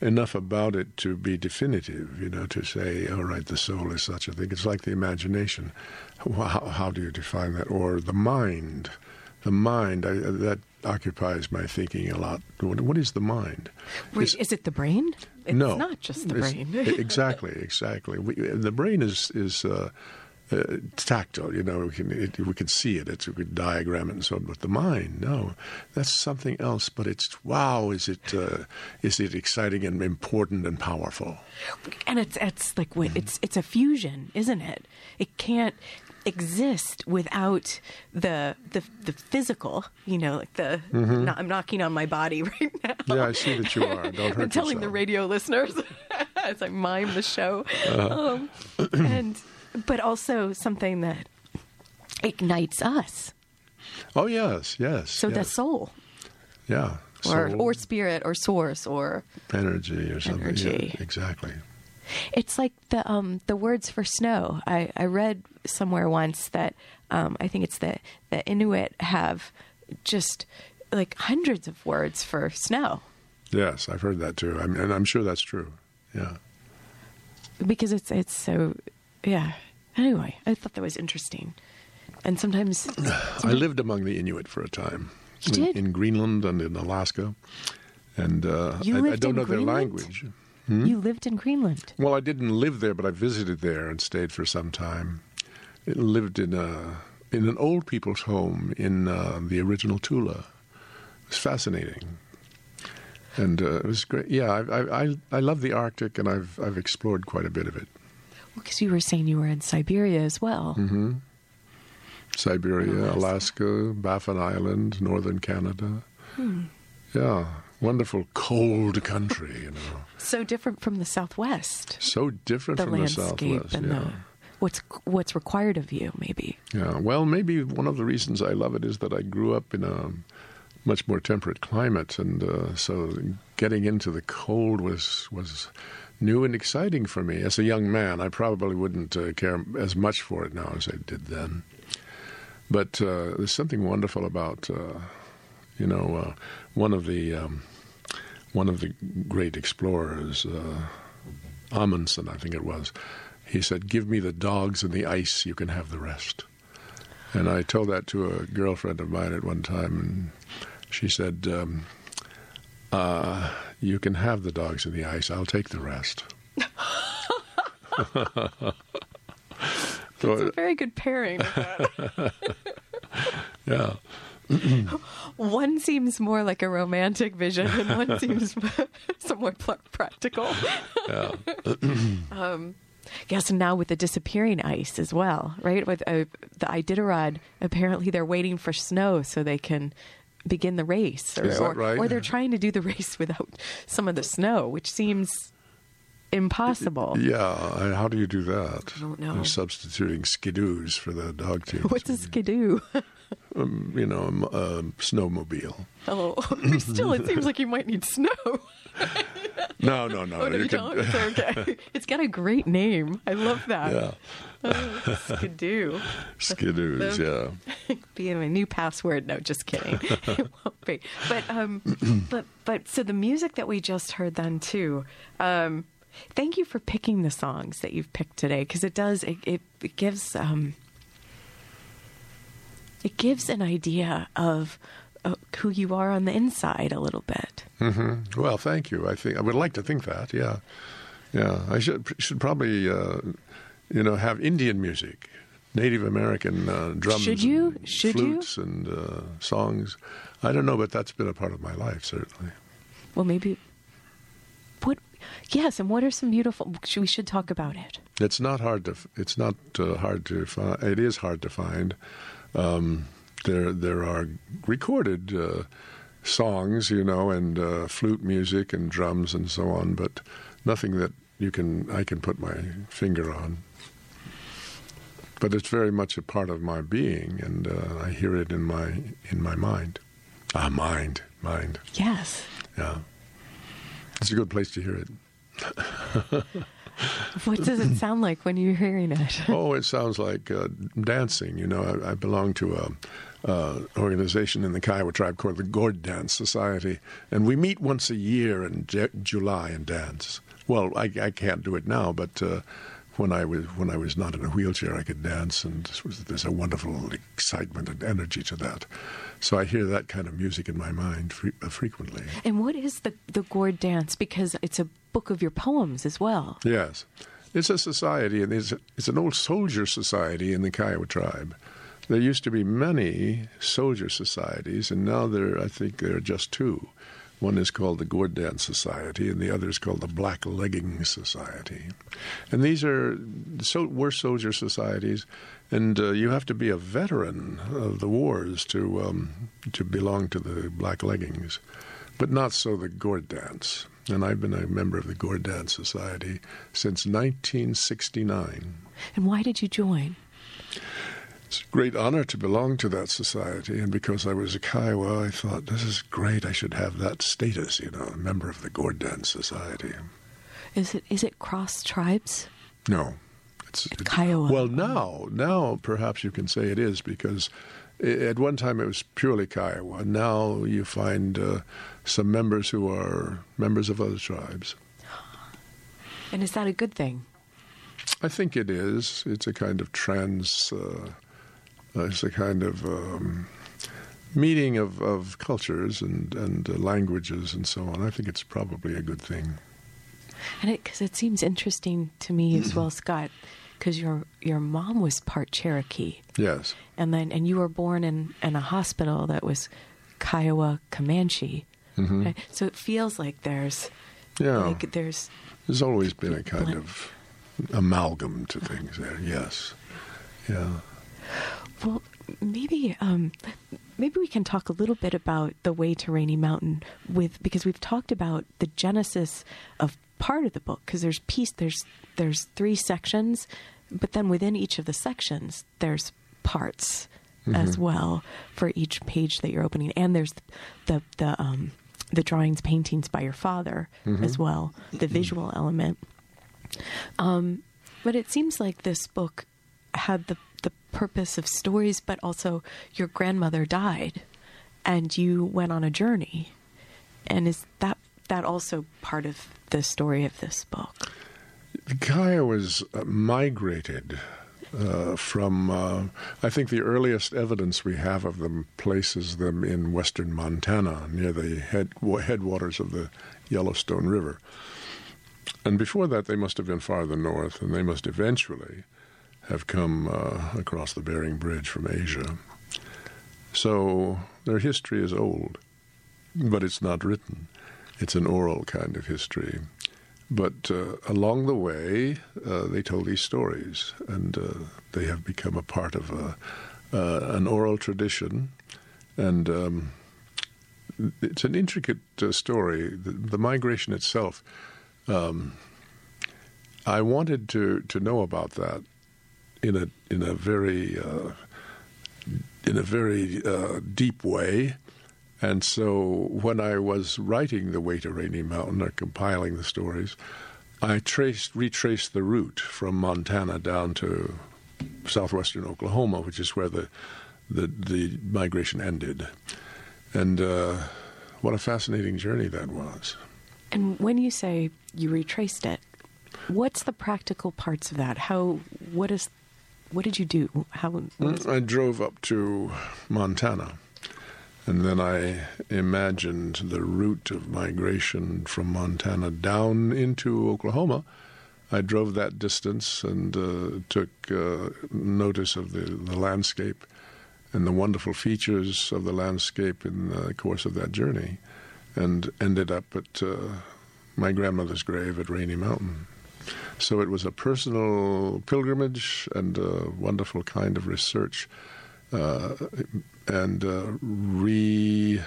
[SPEAKER 2] enough about it to be definitive, you know, to say, all right, the soul is such a thing. It's like the imagination. How, how do you define that? Or the mind. The mind, I, that occupies my thinking a lot. what, what is the mind?
[SPEAKER 1] Wait, is it the brain? It's
[SPEAKER 2] no,
[SPEAKER 1] not just the brain.
[SPEAKER 2] exactly, exactly. We, the brain is is uh, uh, tactile. You know, we can it, we can see it. It's we can diagram it and so on. But the mind, no, that's something else. But it's wow. Is it uh, is it exciting and important and powerful?
[SPEAKER 1] And it's it's like mm-hmm. it's it's a fusion, isn't it? It can't exist without the the the physical. You know, like the mm-hmm. not, I'm knocking on my body right now.
[SPEAKER 2] Yeah, I see that you are. Don't hurt yourself.
[SPEAKER 1] I'm telling
[SPEAKER 2] yourself.
[SPEAKER 1] the radio listeners as I mime the show, uh-huh. um, and but also something that ignites us.
[SPEAKER 2] Oh yes, yes.
[SPEAKER 1] So
[SPEAKER 2] yes.
[SPEAKER 1] the soul.
[SPEAKER 2] Yeah.
[SPEAKER 1] Or soul. or spirit or source or
[SPEAKER 2] energy or something.
[SPEAKER 1] Energy.
[SPEAKER 2] Yeah, exactly.
[SPEAKER 1] It's like the um, the words for snow. I, I read somewhere once that um, I think it's the the Inuit have just like hundreds of words for snow.
[SPEAKER 2] Yes, I've heard that too, I'm, and I'm sure that's true. Yeah,
[SPEAKER 1] because it's it's so yeah. Anyway, I thought that was interesting, and sometimes, sometimes
[SPEAKER 2] I lived among the Inuit for a time.
[SPEAKER 1] You
[SPEAKER 2] in,
[SPEAKER 1] did?
[SPEAKER 2] in Greenland and in Alaska, and uh, I, I, don't know
[SPEAKER 1] Greenland?
[SPEAKER 2] their language.
[SPEAKER 1] Hmm? You lived in Greenland.
[SPEAKER 2] Well, I didn't live there, but I visited there and stayed for some time. It lived in a in an old people's home in uh, the original Tula. It was fascinating, and uh, it was great. Yeah, I, I I love the Arctic, and I've I've explored quite a bit of it.
[SPEAKER 1] Because you were saying you were in Siberia as well.
[SPEAKER 2] Mm-hmm. Siberia, Alaska. Alaska, Baffin Island, northern Canada.
[SPEAKER 1] Hmm.
[SPEAKER 2] Yeah, wonderful cold country, you know.
[SPEAKER 1] So different from the Southwest.
[SPEAKER 2] So different
[SPEAKER 1] the
[SPEAKER 2] from the Southwest.
[SPEAKER 1] And
[SPEAKER 2] yeah.
[SPEAKER 1] the, what's what's required of you, maybe.
[SPEAKER 2] Yeah. Well, maybe one of the reasons I love it is that I grew up in a much more temperate climate, and uh, so getting into the cold was was new and exciting for me. As a young man, I probably wouldn't uh, care as much for it now as I did then. But uh, there's something wonderful about, uh, you know, uh, one of the um, one of the great explorers, uh, Amundsen, I think it was. He said, "Give me the dogs and the ice; you can have the rest." And I told that to a girlfriend of mine at one time, and she said, um, uh, "You can have the dogs and the ice. I'll take the rest."
[SPEAKER 1] It's a very good pairing.
[SPEAKER 2] yeah.
[SPEAKER 1] one seems more like a romantic vision, and one seems somewhat practical.
[SPEAKER 2] Yeah.
[SPEAKER 1] um, yes, and now with the disappearing ice as well, right? With uh, the Iditarod, apparently they're waiting for snow so they can begin the race,
[SPEAKER 2] or, or, right?
[SPEAKER 1] or they're trying to do the race without some of the snow, which seems impossible.
[SPEAKER 2] Yeah, how do you do that?
[SPEAKER 1] I don't know.
[SPEAKER 2] You're substituting skidoos for the dog teams.
[SPEAKER 1] What's a skidoo?
[SPEAKER 2] um, you know, a, a snowmobile.
[SPEAKER 1] Oh, still, it seems like you might need snow.
[SPEAKER 2] No, no, no.
[SPEAKER 1] Oh, no, you,
[SPEAKER 2] can-
[SPEAKER 1] don't? It's okay. it's got a great name. I love that.
[SPEAKER 2] yeah,
[SPEAKER 1] Oh, Skidoo.
[SPEAKER 2] skidoos. Yeah.
[SPEAKER 1] be my new password. No, just kidding. it won't be. But um, but but so the music that we just heard then too. Um, thank you for picking the songs that you've picked today because it does it, it, it gives um, it gives an idea of who you are on the inside a little bit.
[SPEAKER 2] hmm Well, thank you. I think I would like to think that. Yeah, yeah. I should should probably uh, you know have Indian music, Native American uh, drums,
[SPEAKER 1] Should you?
[SPEAKER 2] and
[SPEAKER 1] Should you?
[SPEAKER 2] flutes and uh, songs. I don't know, but that's been a part of my life certainly.
[SPEAKER 1] Well, maybe. What? Yes, and what are some beautiful? We should talk about it.
[SPEAKER 2] It's not hard to. It's not uh, hard to find. It is hard to find. Um, there, there are recorded uh, songs, you know, and uh, flute music and drums and so on, but nothing that you can. I can put my finger on. But it's very much a part of my being, and uh, I hear it in my in my mind. Ah, mind, mind.
[SPEAKER 1] Yes.
[SPEAKER 2] Yeah, it's a good place to hear it.
[SPEAKER 1] What does it sound like when you're hearing it?
[SPEAKER 2] oh, it sounds like uh, dancing. You know, I, I belong to a, uh organization in the Kiowa tribe called the Gourd Dance Society, and we meet once a year in J- July and dance. Well, I, I can't do it now, but uh, when I was when I was not in a wheelchair, I could dance, and was, there's a wonderful excitement and energy to that. So I hear that kind of music in my mind fre- uh, frequently.
[SPEAKER 1] And what is the the gourd dance? Because it's a book of your poems as well.
[SPEAKER 2] Yes. It's a society, and it's, it's an old soldier society in the Kiowa tribe. There used to be many soldier societies, and now there, I think there are just two. One is called the Gourd Dance Society, and the other is called the Black Legging Society. And these are so were soldier societies, and uh, you have to be a veteran of the wars to um, to belong to the Black Leggings, but not so the Gourd Dance. And I've been a member of the Gourd Dance Society since 1969.
[SPEAKER 1] And why did you join?
[SPEAKER 2] It's a great honor to belong to that society, and because I was a Kiowa, I thought this is great. I should have that status, you know, a member of the Gourd Dance Society.
[SPEAKER 1] Is it is it cross tribes?
[SPEAKER 2] No, it's, it's
[SPEAKER 1] Kiowa.
[SPEAKER 2] Well, now, now perhaps you can say it is because at one time it was purely Kiowa. Now you find uh, some members who are members of other tribes.
[SPEAKER 1] And is that a good thing?
[SPEAKER 2] I think it is. It's a kind of trans. Uh, it's a kind of um, meeting of, of cultures and and uh, languages and so on. I think it's probably a good thing.
[SPEAKER 1] And because it seems interesting to me as well, Scott, because your your mom was part Cherokee,
[SPEAKER 2] Yes.
[SPEAKER 1] and then and you were born in in a hospital that was Kiowa Comanche. Mm-hmm. So it feels like there's
[SPEAKER 2] Yeah.
[SPEAKER 1] like there's
[SPEAKER 2] There's always been a kind
[SPEAKER 1] Blend.
[SPEAKER 2] of amalgam to things there. Yes. Yeah.
[SPEAKER 1] Well, maybe um, maybe we can talk a little bit about the way to Rainy Mountain with because we've talked about the genesis of part of the book because there's piece there's there's three sections, but then within each of the sections there's parts as well for each page that you're opening, and there's the the um, the drawings, paintings by your father as well, the visual element. Um, but it seems like this book had the the purpose of stories, but also your grandmother died, and you went on a journey, and is that that also part of the story of this book?
[SPEAKER 2] The Kiowas uh, migrated uh, from, uh, I think the earliest evidence we have of them places them in western Montana near the head, headwaters of the Yellowstone River. And before that, they must have been farther north, and they must eventually have come uh, across the Bering Bridge from Asia. So their history is old, but it's not written. It's an oral kind of history. But uh, along the way, uh, they told these stories, and uh, they have become a part of a, an oral tradition. And um, it's an intricate uh, story. The, the migration itself, um, I wanted to, to know about that in a in a very uh, in a very uh, deep way, And so when I was writing The Way to Rainy Mountain or compiling the stories, I traced, retraced the route from Montana down to southwestern Oklahoma, which is where the the, the migration ended. And uh, what a fascinating journey that was.
[SPEAKER 1] And when you say you retraced it, what's the practical parts of that? How what is what did you do? How
[SPEAKER 2] I drove up to Montana. And then I imagined the route of migration from Montana down into Oklahoma. I drove that distance and uh, took uh, notice of the, the landscape and the wonderful features of the landscape in the course of that journey, and ended up at uh, my grandmother's grave at Rainy Mountain. So it was a personal pilgrimage and a wonderful kind of research uh, and uh, re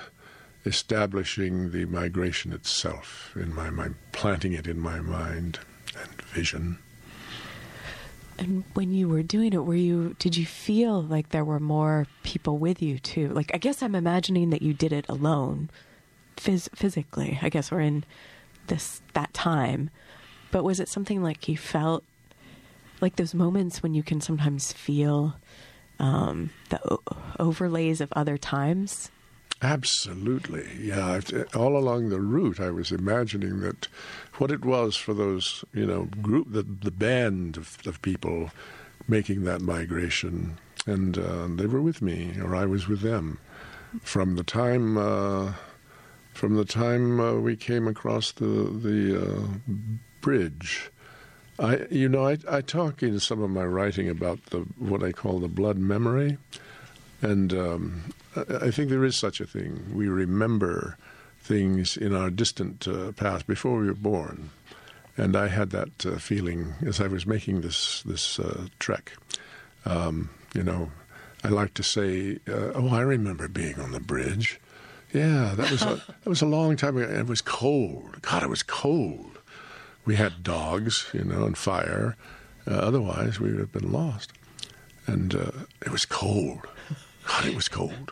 [SPEAKER 2] establishing the migration itself in my mind, planting it in my mind and vision.
[SPEAKER 1] And when you were doing it, were you did you feel like there were more people with you too? Like I guess I'm imagining that you did it alone, phys- physically. I guess we're in this that time. But was it something like you felt like those moments when you can sometimes feel um, the o- overlays of other times?
[SPEAKER 2] Absolutely, yeah. All along the route, I was imagining that what it was for those, you know, group, the the band of, of people making that migration, and uh, they were with me, or I was with them, from the time uh, from the time uh, we came across the the uh, bridge. I, you know, I, I talk in some of my writing about the what I call the blood memory, and um, I think there is such a thing. We remember things in our distant uh, past before we were born, and I had that uh, feeling as I was making this this uh, trek. Um, you know, I like to say, uh, "Oh, I remember being on the bridge." Yeah, that was a, that was a long time ago. It was cold. God, it was cold. We had dogs, you know, and fire. Uh, otherwise, we would have been lost. And uh, it was cold. God, it was cold.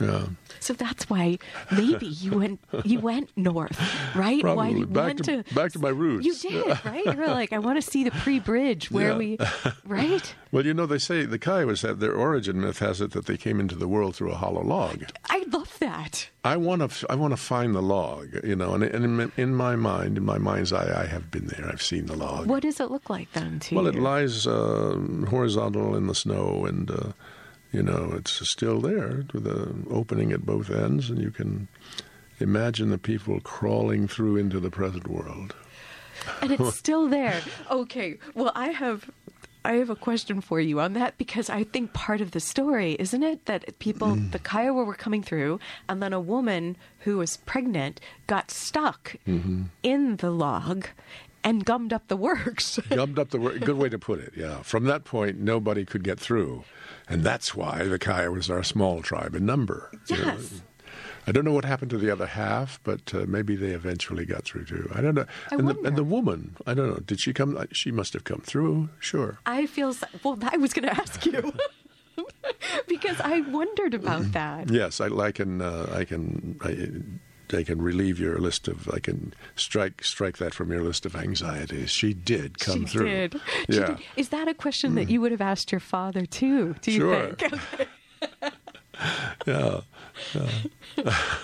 [SPEAKER 2] Yeah.
[SPEAKER 1] So that's why maybe you went you went north, right?
[SPEAKER 2] Probably.
[SPEAKER 1] Why you
[SPEAKER 2] back
[SPEAKER 1] went
[SPEAKER 2] to, back to my roots.
[SPEAKER 1] You did, right? You were like, I want to see the pre-bridge where
[SPEAKER 2] Yeah.
[SPEAKER 1] we, right?
[SPEAKER 2] Well, you know, they say the Kiowas have their origin myth has it that they came into the world through a hollow log.
[SPEAKER 1] I love that.
[SPEAKER 2] I want to I want to find the log, you know, and, and in, in my mind, in my mind's eye, I have been there. I've seen the log.
[SPEAKER 1] What does it look like then to
[SPEAKER 2] Well,
[SPEAKER 1] you?
[SPEAKER 2] it lies uh, horizontal in the snow, and uh, you know it's still there with an opening at both ends, and you can imagine the people crawling through into the present world.
[SPEAKER 1] and it's still there. Okay. Well, I have I have a question for you on that because I think part of the story, isn't it, that people
[SPEAKER 2] Mm.
[SPEAKER 1] the Kiowa were coming through and then a woman who was pregnant got stuck
[SPEAKER 2] Mm-hmm.
[SPEAKER 1] in the log and gummed up the works.
[SPEAKER 2] Gummed up the word, good way to put it. Yeah. From that point, nobody could get through, and that's why the Kiowas are a small tribe in number. you know.
[SPEAKER 1] yes.
[SPEAKER 2] I don't know what happened to the other half, but uh, maybe they eventually got through too. I don't know.
[SPEAKER 1] I
[SPEAKER 2] and, the, and the woman, I don't know. Did she come? uh, She must have come through. Sure.
[SPEAKER 1] I feel so, well. I was going to ask you because I wondered about that.
[SPEAKER 2] Yes, I, I can. Uh, I can. I, I can relieve your list of. I can strike strike that from your list of anxieties. She did come
[SPEAKER 1] she
[SPEAKER 2] through.
[SPEAKER 1] did. She
[SPEAKER 2] Yeah.
[SPEAKER 1] did. Is that a question that you would have asked your father too? Do you
[SPEAKER 2] Sure.
[SPEAKER 1] think?
[SPEAKER 2] Yeah.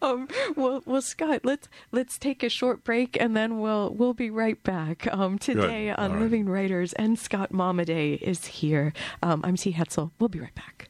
[SPEAKER 1] Um, well, well, Scott, let's let's take a short break and then we'll we'll be right back. Um, today
[SPEAKER 2] Good.
[SPEAKER 1] on
[SPEAKER 2] right.
[SPEAKER 1] Living Writers and Scott Momaday is here. Um, I'm T. Hetzel. We'll be right back.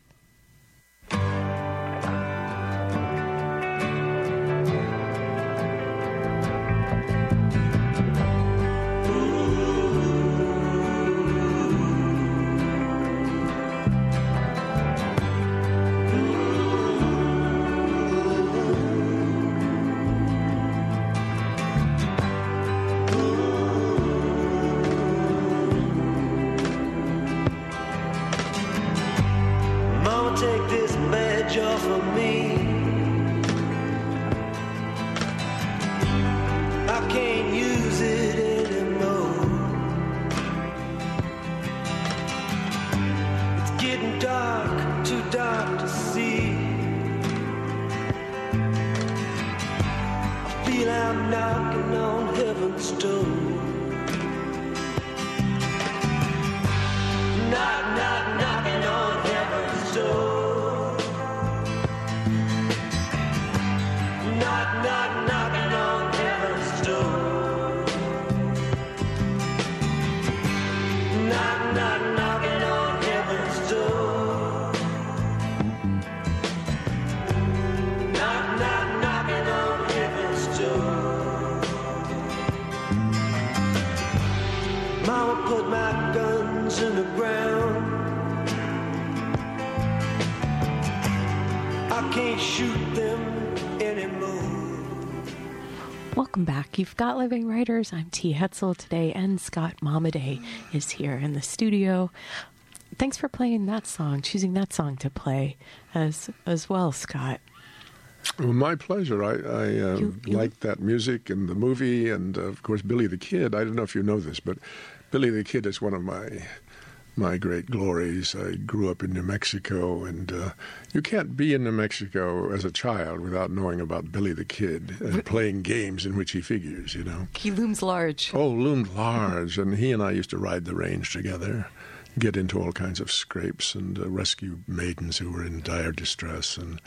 [SPEAKER 3] Can't shoot them anymore.
[SPEAKER 1] Welcome back. You've got Living Writers. I'm T. Hetzel today, and Scott Momaday is here in the studio. Thanks for playing that song, choosing that song to play as as well, Scott.
[SPEAKER 2] Well, my pleasure. I, I uh,
[SPEAKER 1] You- you-
[SPEAKER 2] liked that music and the movie, and uh, of course Billy the Kid. I don't know if you know this, but Billy the Kid is one of my my great glories. I grew up in New Mexico, and uh, you can't be in New Mexico as a child without knowing about Billy the Kid and playing games in which he figures. You know.
[SPEAKER 1] He looms large.
[SPEAKER 2] Oh, loomed large, and he and I used to ride the range together, get into all kinds of scrapes, and uh, rescue maidens who were in dire distress, and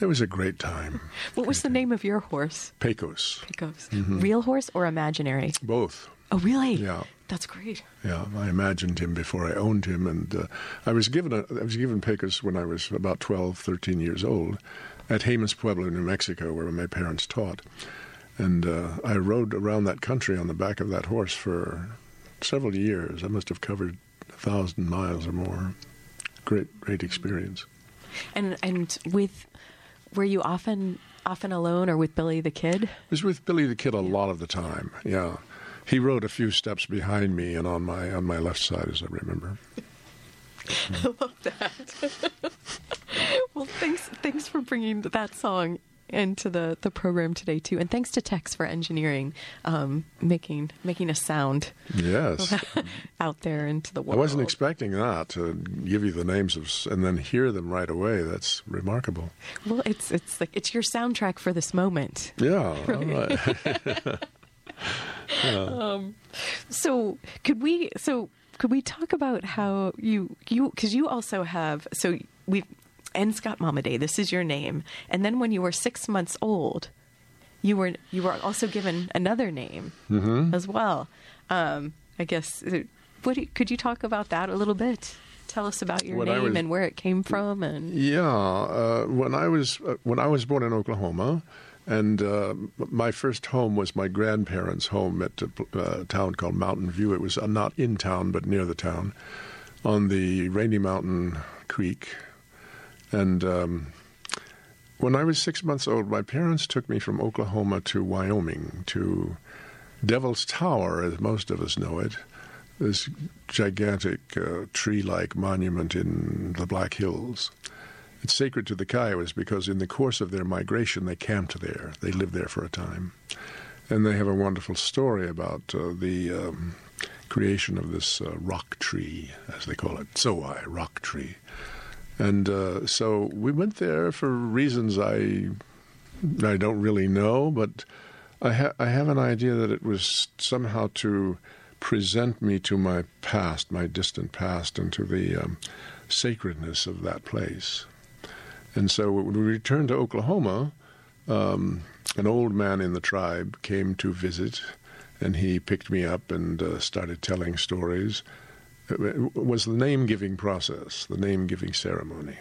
[SPEAKER 2] it was a great time.
[SPEAKER 1] What was the name of your horse?
[SPEAKER 2] Pecos,
[SPEAKER 1] Pecos. Real horse or imaginary?
[SPEAKER 2] both.
[SPEAKER 1] Oh, really?
[SPEAKER 2] Yeah.
[SPEAKER 1] That's great.
[SPEAKER 2] Yeah, I imagined him before I owned him, and uh, I was given a, I was given Pecos when I was about 12, 13 years old, at Jemez Pueblo, New Mexico, where my parents taught, and uh, I rode around that country on the back of that horse for several years. I must have covered a thousand miles or more. Great, great experience.
[SPEAKER 1] And and with were you often often alone or with Billy the Kid?
[SPEAKER 2] I was with Billy the Kid a lot of the time. Yeah, he rode a few steps behind me and on my on my left side, as I remember.
[SPEAKER 1] I love that. well, thanks thanks for bringing that song into the, the program today too, and thanks to Tex for engineering, um, making making a sound
[SPEAKER 2] Yes.
[SPEAKER 1] out there into the world.
[SPEAKER 2] I wasn't expecting that to give you the names of and then hear them right away. That's remarkable.
[SPEAKER 1] Well, it's it's like it's your soundtrack for this moment.
[SPEAKER 2] Yeah. all right.
[SPEAKER 1] So could we so could we talk about how you you because you also have so we and Scott Momaday this is your name and then when you were six months old you were you were also given another name as well. Um, I guess what could you talk about that a little bit? Tell us about your
[SPEAKER 2] When
[SPEAKER 1] name
[SPEAKER 2] was-
[SPEAKER 1] and where it came from and
[SPEAKER 2] yeah. Uh, when I was uh, when I was born in Oklahoma, and uh, my first home was my grandparents' home at a uh, town called Mountain View. It was uh, not in town, but near the town, on the Rainy Mountain Creek, and. Um, when I was six months old, my parents took me from Oklahoma to Wyoming to Devil's Tower, as most of us know it, this gigantic uh, tree like monument in the Black Hills. It's sacred to the Kiowas because in the course of their migration, they camped there. They lived there for a time. And they have a wonderful story about uh, the um, creation of this uh, rock tree, as they call it, Tsoai rock tree. And uh, so we went there for reasons I I don't really know, but I, ha- I have an idea that it was somehow to present me to my past, my distant past, and to the um, sacredness of that place. And so when we returned to Oklahoma, um, an old man in the tribe came to visit, and he picked me up and uh, started telling stories. It was the name giving process, the name giving ceremony.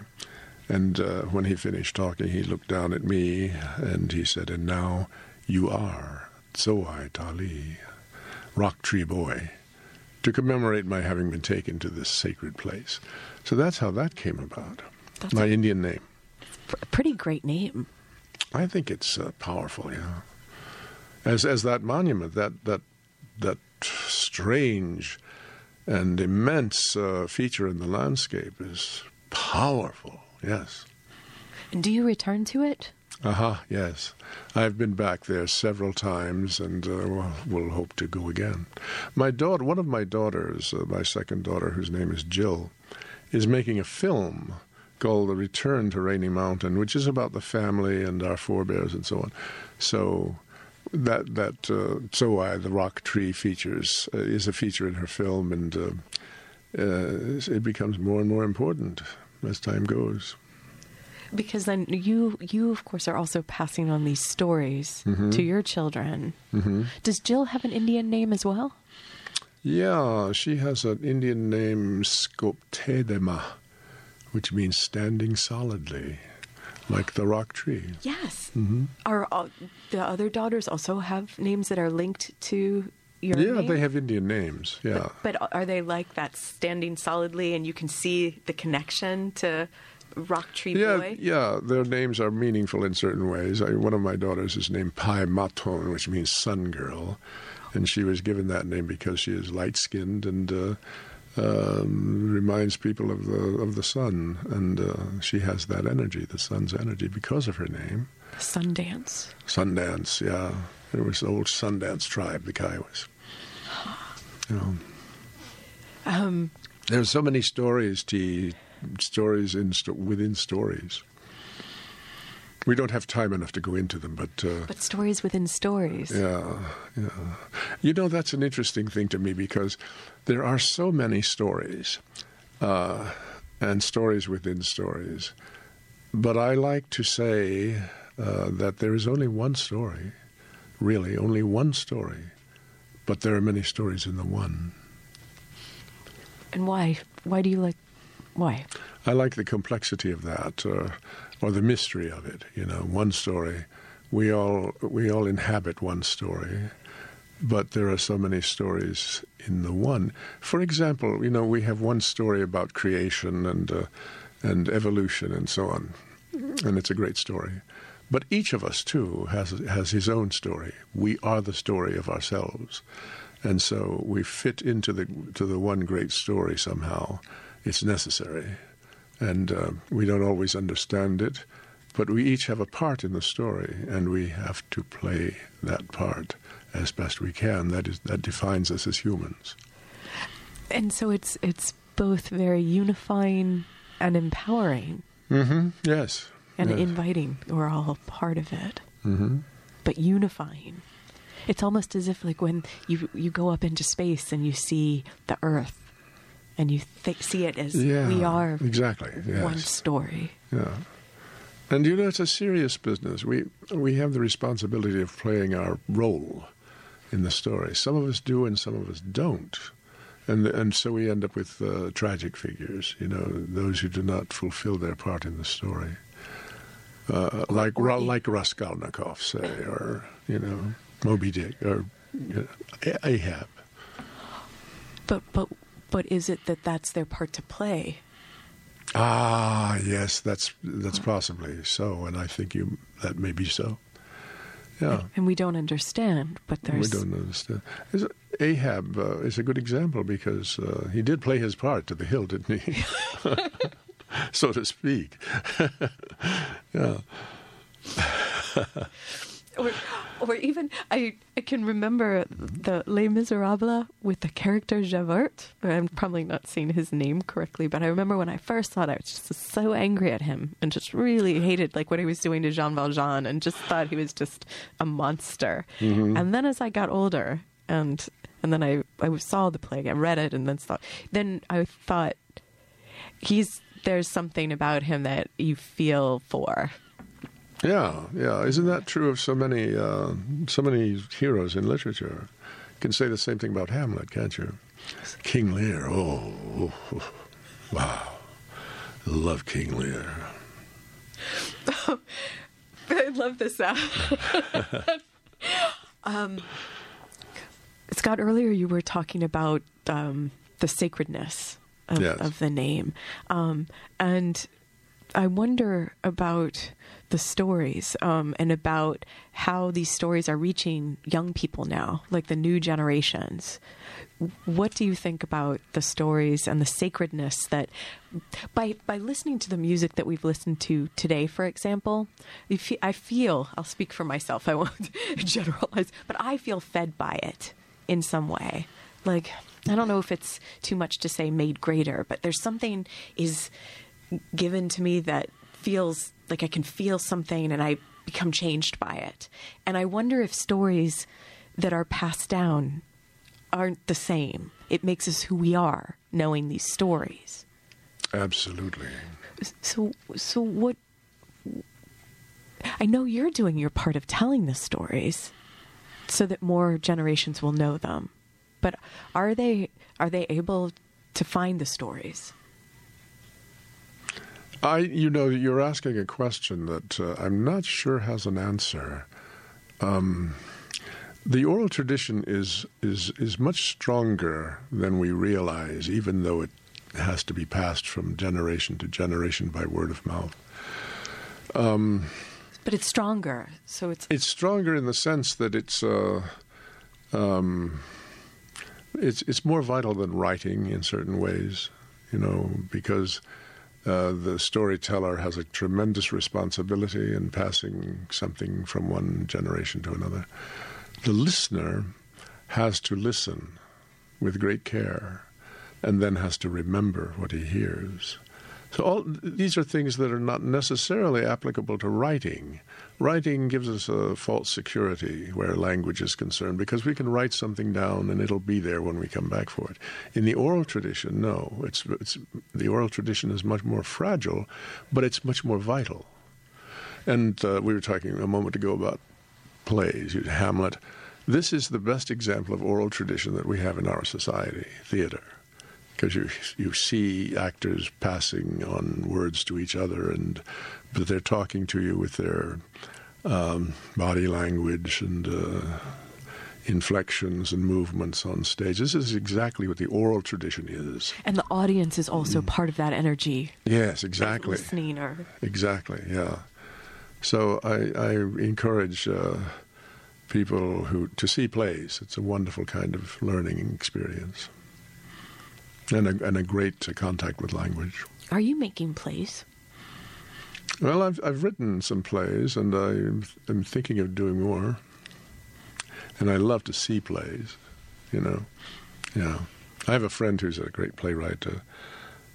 [SPEAKER 2] And uh, when he finished talking, he looked down at me and he said, And now you are Tsoai-talee, Rock Tree Boy, to commemorate my having been taken to this sacred place. So that's how that came about.
[SPEAKER 1] That's
[SPEAKER 2] my Indian name.
[SPEAKER 1] A pretty great name.
[SPEAKER 2] I think it's uh, powerful, yeah. As as that monument, that that that strange and immense uh, feature in the landscape is powerful. Yes.
[SPEAKER 1] Do you return to it?
[SPEAKER 2] Aha, yes. I've been back there several times and uh, we'll, we'll hope to go again. My daughter, one of my daughters, uh, my second daughter, whose name is Jill, is making a film called The Return to Rainy Mountain, which is about the family and our forebears and so on. So that that uh, Tsoai, the rock tree, features uh, is a feature in her film, and uh, uh, it becomes more and more important as time goes.
[SPEAKER 1] Because then you, you of course, are also passing on these stories to your children. Does Jill have an Indian name as well?
[SPEAKER 2] Yeah, she has an Indian name, Skoptedema, which means standing solidly, like the rock tree.
[SPEAKER 1] Yes. Are all, the other daughters also have names that are linked to your
[SPEAKER 2] Yeah,
[SPEAKER 1] name?
[SPEAKER 2] they have Indian names. Yeah.
[SPEAKER 1] But are they like that standing solidly and you can see the connection to Rock Tree
[SPEAKER 2] Yeah,
[SPEAKER 1] Boy?
[SPEAKER 2] yeah, their names are meaningful in certain ways. I, one of my daughters is named Pai Maton, which means sun girl, and she was given that name because she is light skinned and uh, um, reminds people of the of the sun, and uh, she has that energy, the sun's energy, because of her name.
[SPEAKER 1] Sundance.
[SPEAKER 2] Sundance, yeah, There was the old Sundance tribe, the Kiowas. You know.
[SPEAKER 1] Um,
[SPEAKER 2] There's so many stories, T, stories in sto- within stories. We don't have time enough to go into them, but uh,
[SPEAKER 1] but stories within stories.
[SPEAKER 2] yeah, yeah. You know, that's an interesting thing to me because there are so many stories, uh, and stories within stories. But I like to say uh, that there is only one story, really, only one story, but there are many stories in the one.
[SPEAKER 1] And why? Why do you like? Why?
[SPEAKER 2] I like the complexity of that, uh, or the mystery of it. You know, one story. We all we all inhabit one story, but there are so many stories in the one. For example, you know, we have one story about creation and uh, and evolution and so on, and it's a great story. But each of us too has has his own story. We are the story of ourselves, and so we fit into the to the one great story somehow. It's necessary, and uh, we don't always understand it, but we each have a part in the story, and we have to play that part as best we can. That is that defines us as humans.
[SPEAKER 1] And so it's it's both very unifying and empowering
[SPEAKER 2] Mm-hmm. Yes.
[SPEAKER 1] and
[SPEAKER 2] yes.
[SPEAKER 1] inviting. We're all part of it,
[SPEAKER 2] mm-hmm.
[SPEAKER 1] but unifying. It's almost as if like when you you go up into space and you see the Earth, and you th- see it as
[SPEAKER 2] Yeah.
[SPEAKER 1] we are
[SPEAKER 2] exactly. Yes.
[SPEAKER 1] one story.
[SPEAKER 2] Yeah. And you know, it's a serious business. We we have the responsibility of playing our role in the story. Some of us do, and some of us don't. And and so we end up with uh, tragic figures. You know, those who do not fulfill their part in the story, uh, like Ra- like Raskolnikov, say, or you know, Moby Dick, or you know, Ahab.
[SPEAKER 1] But but but is it that that's their part to play?
[SPEAKER 2] Ah, yes, that's that's possibly so, and I think you that may be so. Yeah.
[SPEAKER 1] And we don't understand, but there's.
[SPEAKER 2] We don't understand. Ahab uh, is a good example because uh, he did play his part to the hill, didn't he? so to speak. yeah.
[SPEAKER 1] Or, even I, I can remember the Les Miserables with the character Javert. I'm probably not saying his name correctly, but I remember when I first saw it, I was just so angry at him and just really hated like what he was doing to Jean Valjean and just thought he was just a monster. Mm-hmm. And then as I got older and and then I, I saw the play, I read it, and then thought then I thought he's there's something about him that you feel for.
[SPEAKER 2] Yeah, yeah. Isn't that true of so many, uh, so many heroes in literature? You can say the same thing about Hamlet, can't you? King Lear. Oh, oh, oh, wow. Love King Lear.
[SPEAKER 1] I love this. Uh, um, Scott, earlier you were talking about um, the sacredness of,
[SPEAKER 2] Yes.
[SPEAKER 1] of the name, um, and I wonder about the stories um, and about how these stories are reaching young people now, like the new generations. What do you think about the stories and the sacredness that, by by listening to the music that we've listened to today, for example, I feel I'll speak for myself. I won't generalize, but I feel fed by it in some way. Like I don't know if it's too much to say made greater, but there's something is given to me that feels like I can feel something and I become changed by it. And I wonder if stories that are passed down aren't the same. It makes us who we are, knowing these stories.
[SPEAKER 2] Absolutely.
[SPEAKER 1] So, so what? I know you're doing your part of telling the stories, so that more generations will know them. But are they are they able to find the stories?
[SPEAKER 2] I, you know, you're asking a question that uh, I'm not sure has an answer. Um, the oral tradition is is is much stronger than we realize, even though it has to be passed from generation to generation by word of mouth.
[SPEAKER 1] Um, but it's stronger, so it's
[SPEAKER 2] it's stronger in the sense that it's uh, um, it's it's more vital than writing in certain ways, you know, because uh, the storyteller has a tremendous responsibility in passing something from one generation to another. The listener has to listen with great care and then has to remember what he hears. So all these are things that are not necessarily applicable to writing. Writing gives us a false security where language is concerned because we can write something down and it'll be there when we come back for it. In the oral tradition, no. It's, it's the oral tradition is much more fragile, but it's much more vital. And uh, we were talking a moment ago about plays, Hamlet. This is the best example of oral tradition that we have in our society, theater because you you see actors passing on words to each other, and but they're talking to you with their um, body language and uh, inflections and movements on stage. This is exactly what the oral tradition is,
[SPEAKER 1] and the audience is also mm. part of that energy.
[SPEAKER 2] Yes, exactly.
[SPEAKER 1] Listening or
[SPEAKER 2] exactly, yeah. So I, I encourage. Uh, people who to see plays. It's a wonderful kind of learning experience and a, and a great contact with language.
[SPEAKER 1] Are you making plays?
[SPEAKER 2] Well, I've I've written some plays, and I am thinking of doing more. And I love to see plays, you know. Yeah, I have a friend who's a great playwright, uh,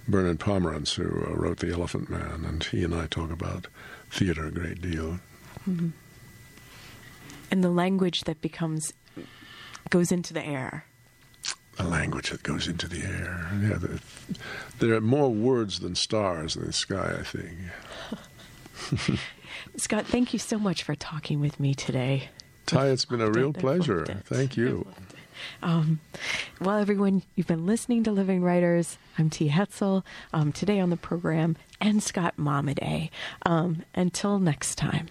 [SPEAKER 2] Bernard Pomerance, who uh, wrote The Elephant Man, and he and I talk about theater a great deal. Mm-hmm.
[SPEAKER 1] And the language that becomes goes into the air
[SPEAKER 2] a language that goes into the air. Yeah, the, there are more words than stars in the sky, I think.
[SPEAKER 1] Scott, thank you so much for talking with me today.
[SPEAKER 2] Ty, it's been a real pleasure. Thank you.
[SPEAKER 1] Um, well, everyone, you've been listening to Living Writers. I'm T. Hetzel. Um, today on the program, and Scott Momaday. Um, until next time.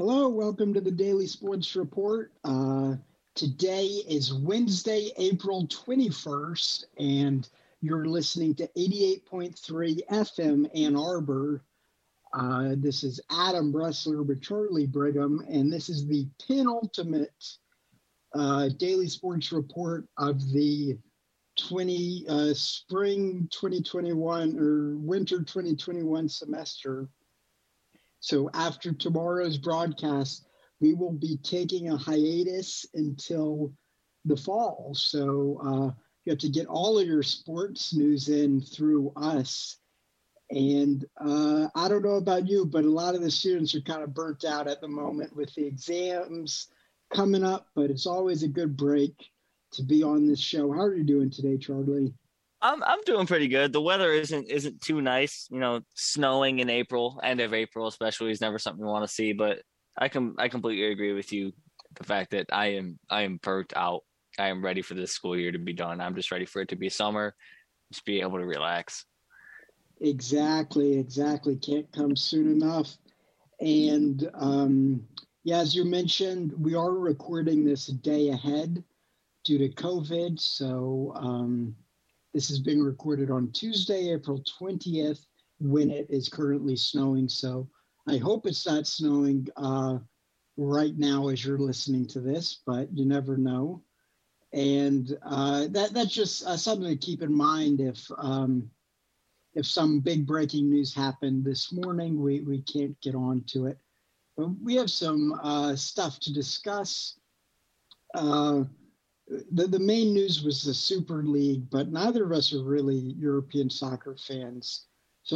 [SPEAKER 4] Welcome to the Daily Sports Report. Uh, today is Wednesday, April 21st, and you're listening to 88.3 FM Ann Arbor. Uh, this is Adam Bressler with Charlie Brigham, and this is the penultimate uh, Daily Sports Report of the 20 uh, spring 2021 or winter 2021 semester. So after tomorrow's broadcast, we will be taking a hiatus until the fall. So uh, you have to get all of your sports news in through us. And uh, I don't know about you, but a lot of the students are kind of burnt out at the moment with the exams coming up, but it's always a good break to be on this show. How are you doing today, Charlie?
[SPEAKER 5] I'm I'm doing pretty good. The weather isn't isn't too nice. You know, snowing in April, end of April especially, is never something you want to see. But I can I completely agree with you. The fact that I am I am burnt out. I am ready for this school year to be done. I'm just ready for it to be summer, just be able to relax.
[SPEAKER 4] Exactly, exactly. Can't come soon enough. And um, yeah, as you mentioned, we are recording this a day ahead due to COVID. So um, this is being recorded on Tuesday, April 20th, when it is currently snowing. So I hope it's not snowing uh, right now as you're listening to this, but you never know. And uh, that that's just uh, something to keep in mind if um, if some big breaking news happened this morning, we, we can't get on to it. But we have some uh, stuff to discuss. The, the main news was the Super League, but neither of us are really European soccer fans.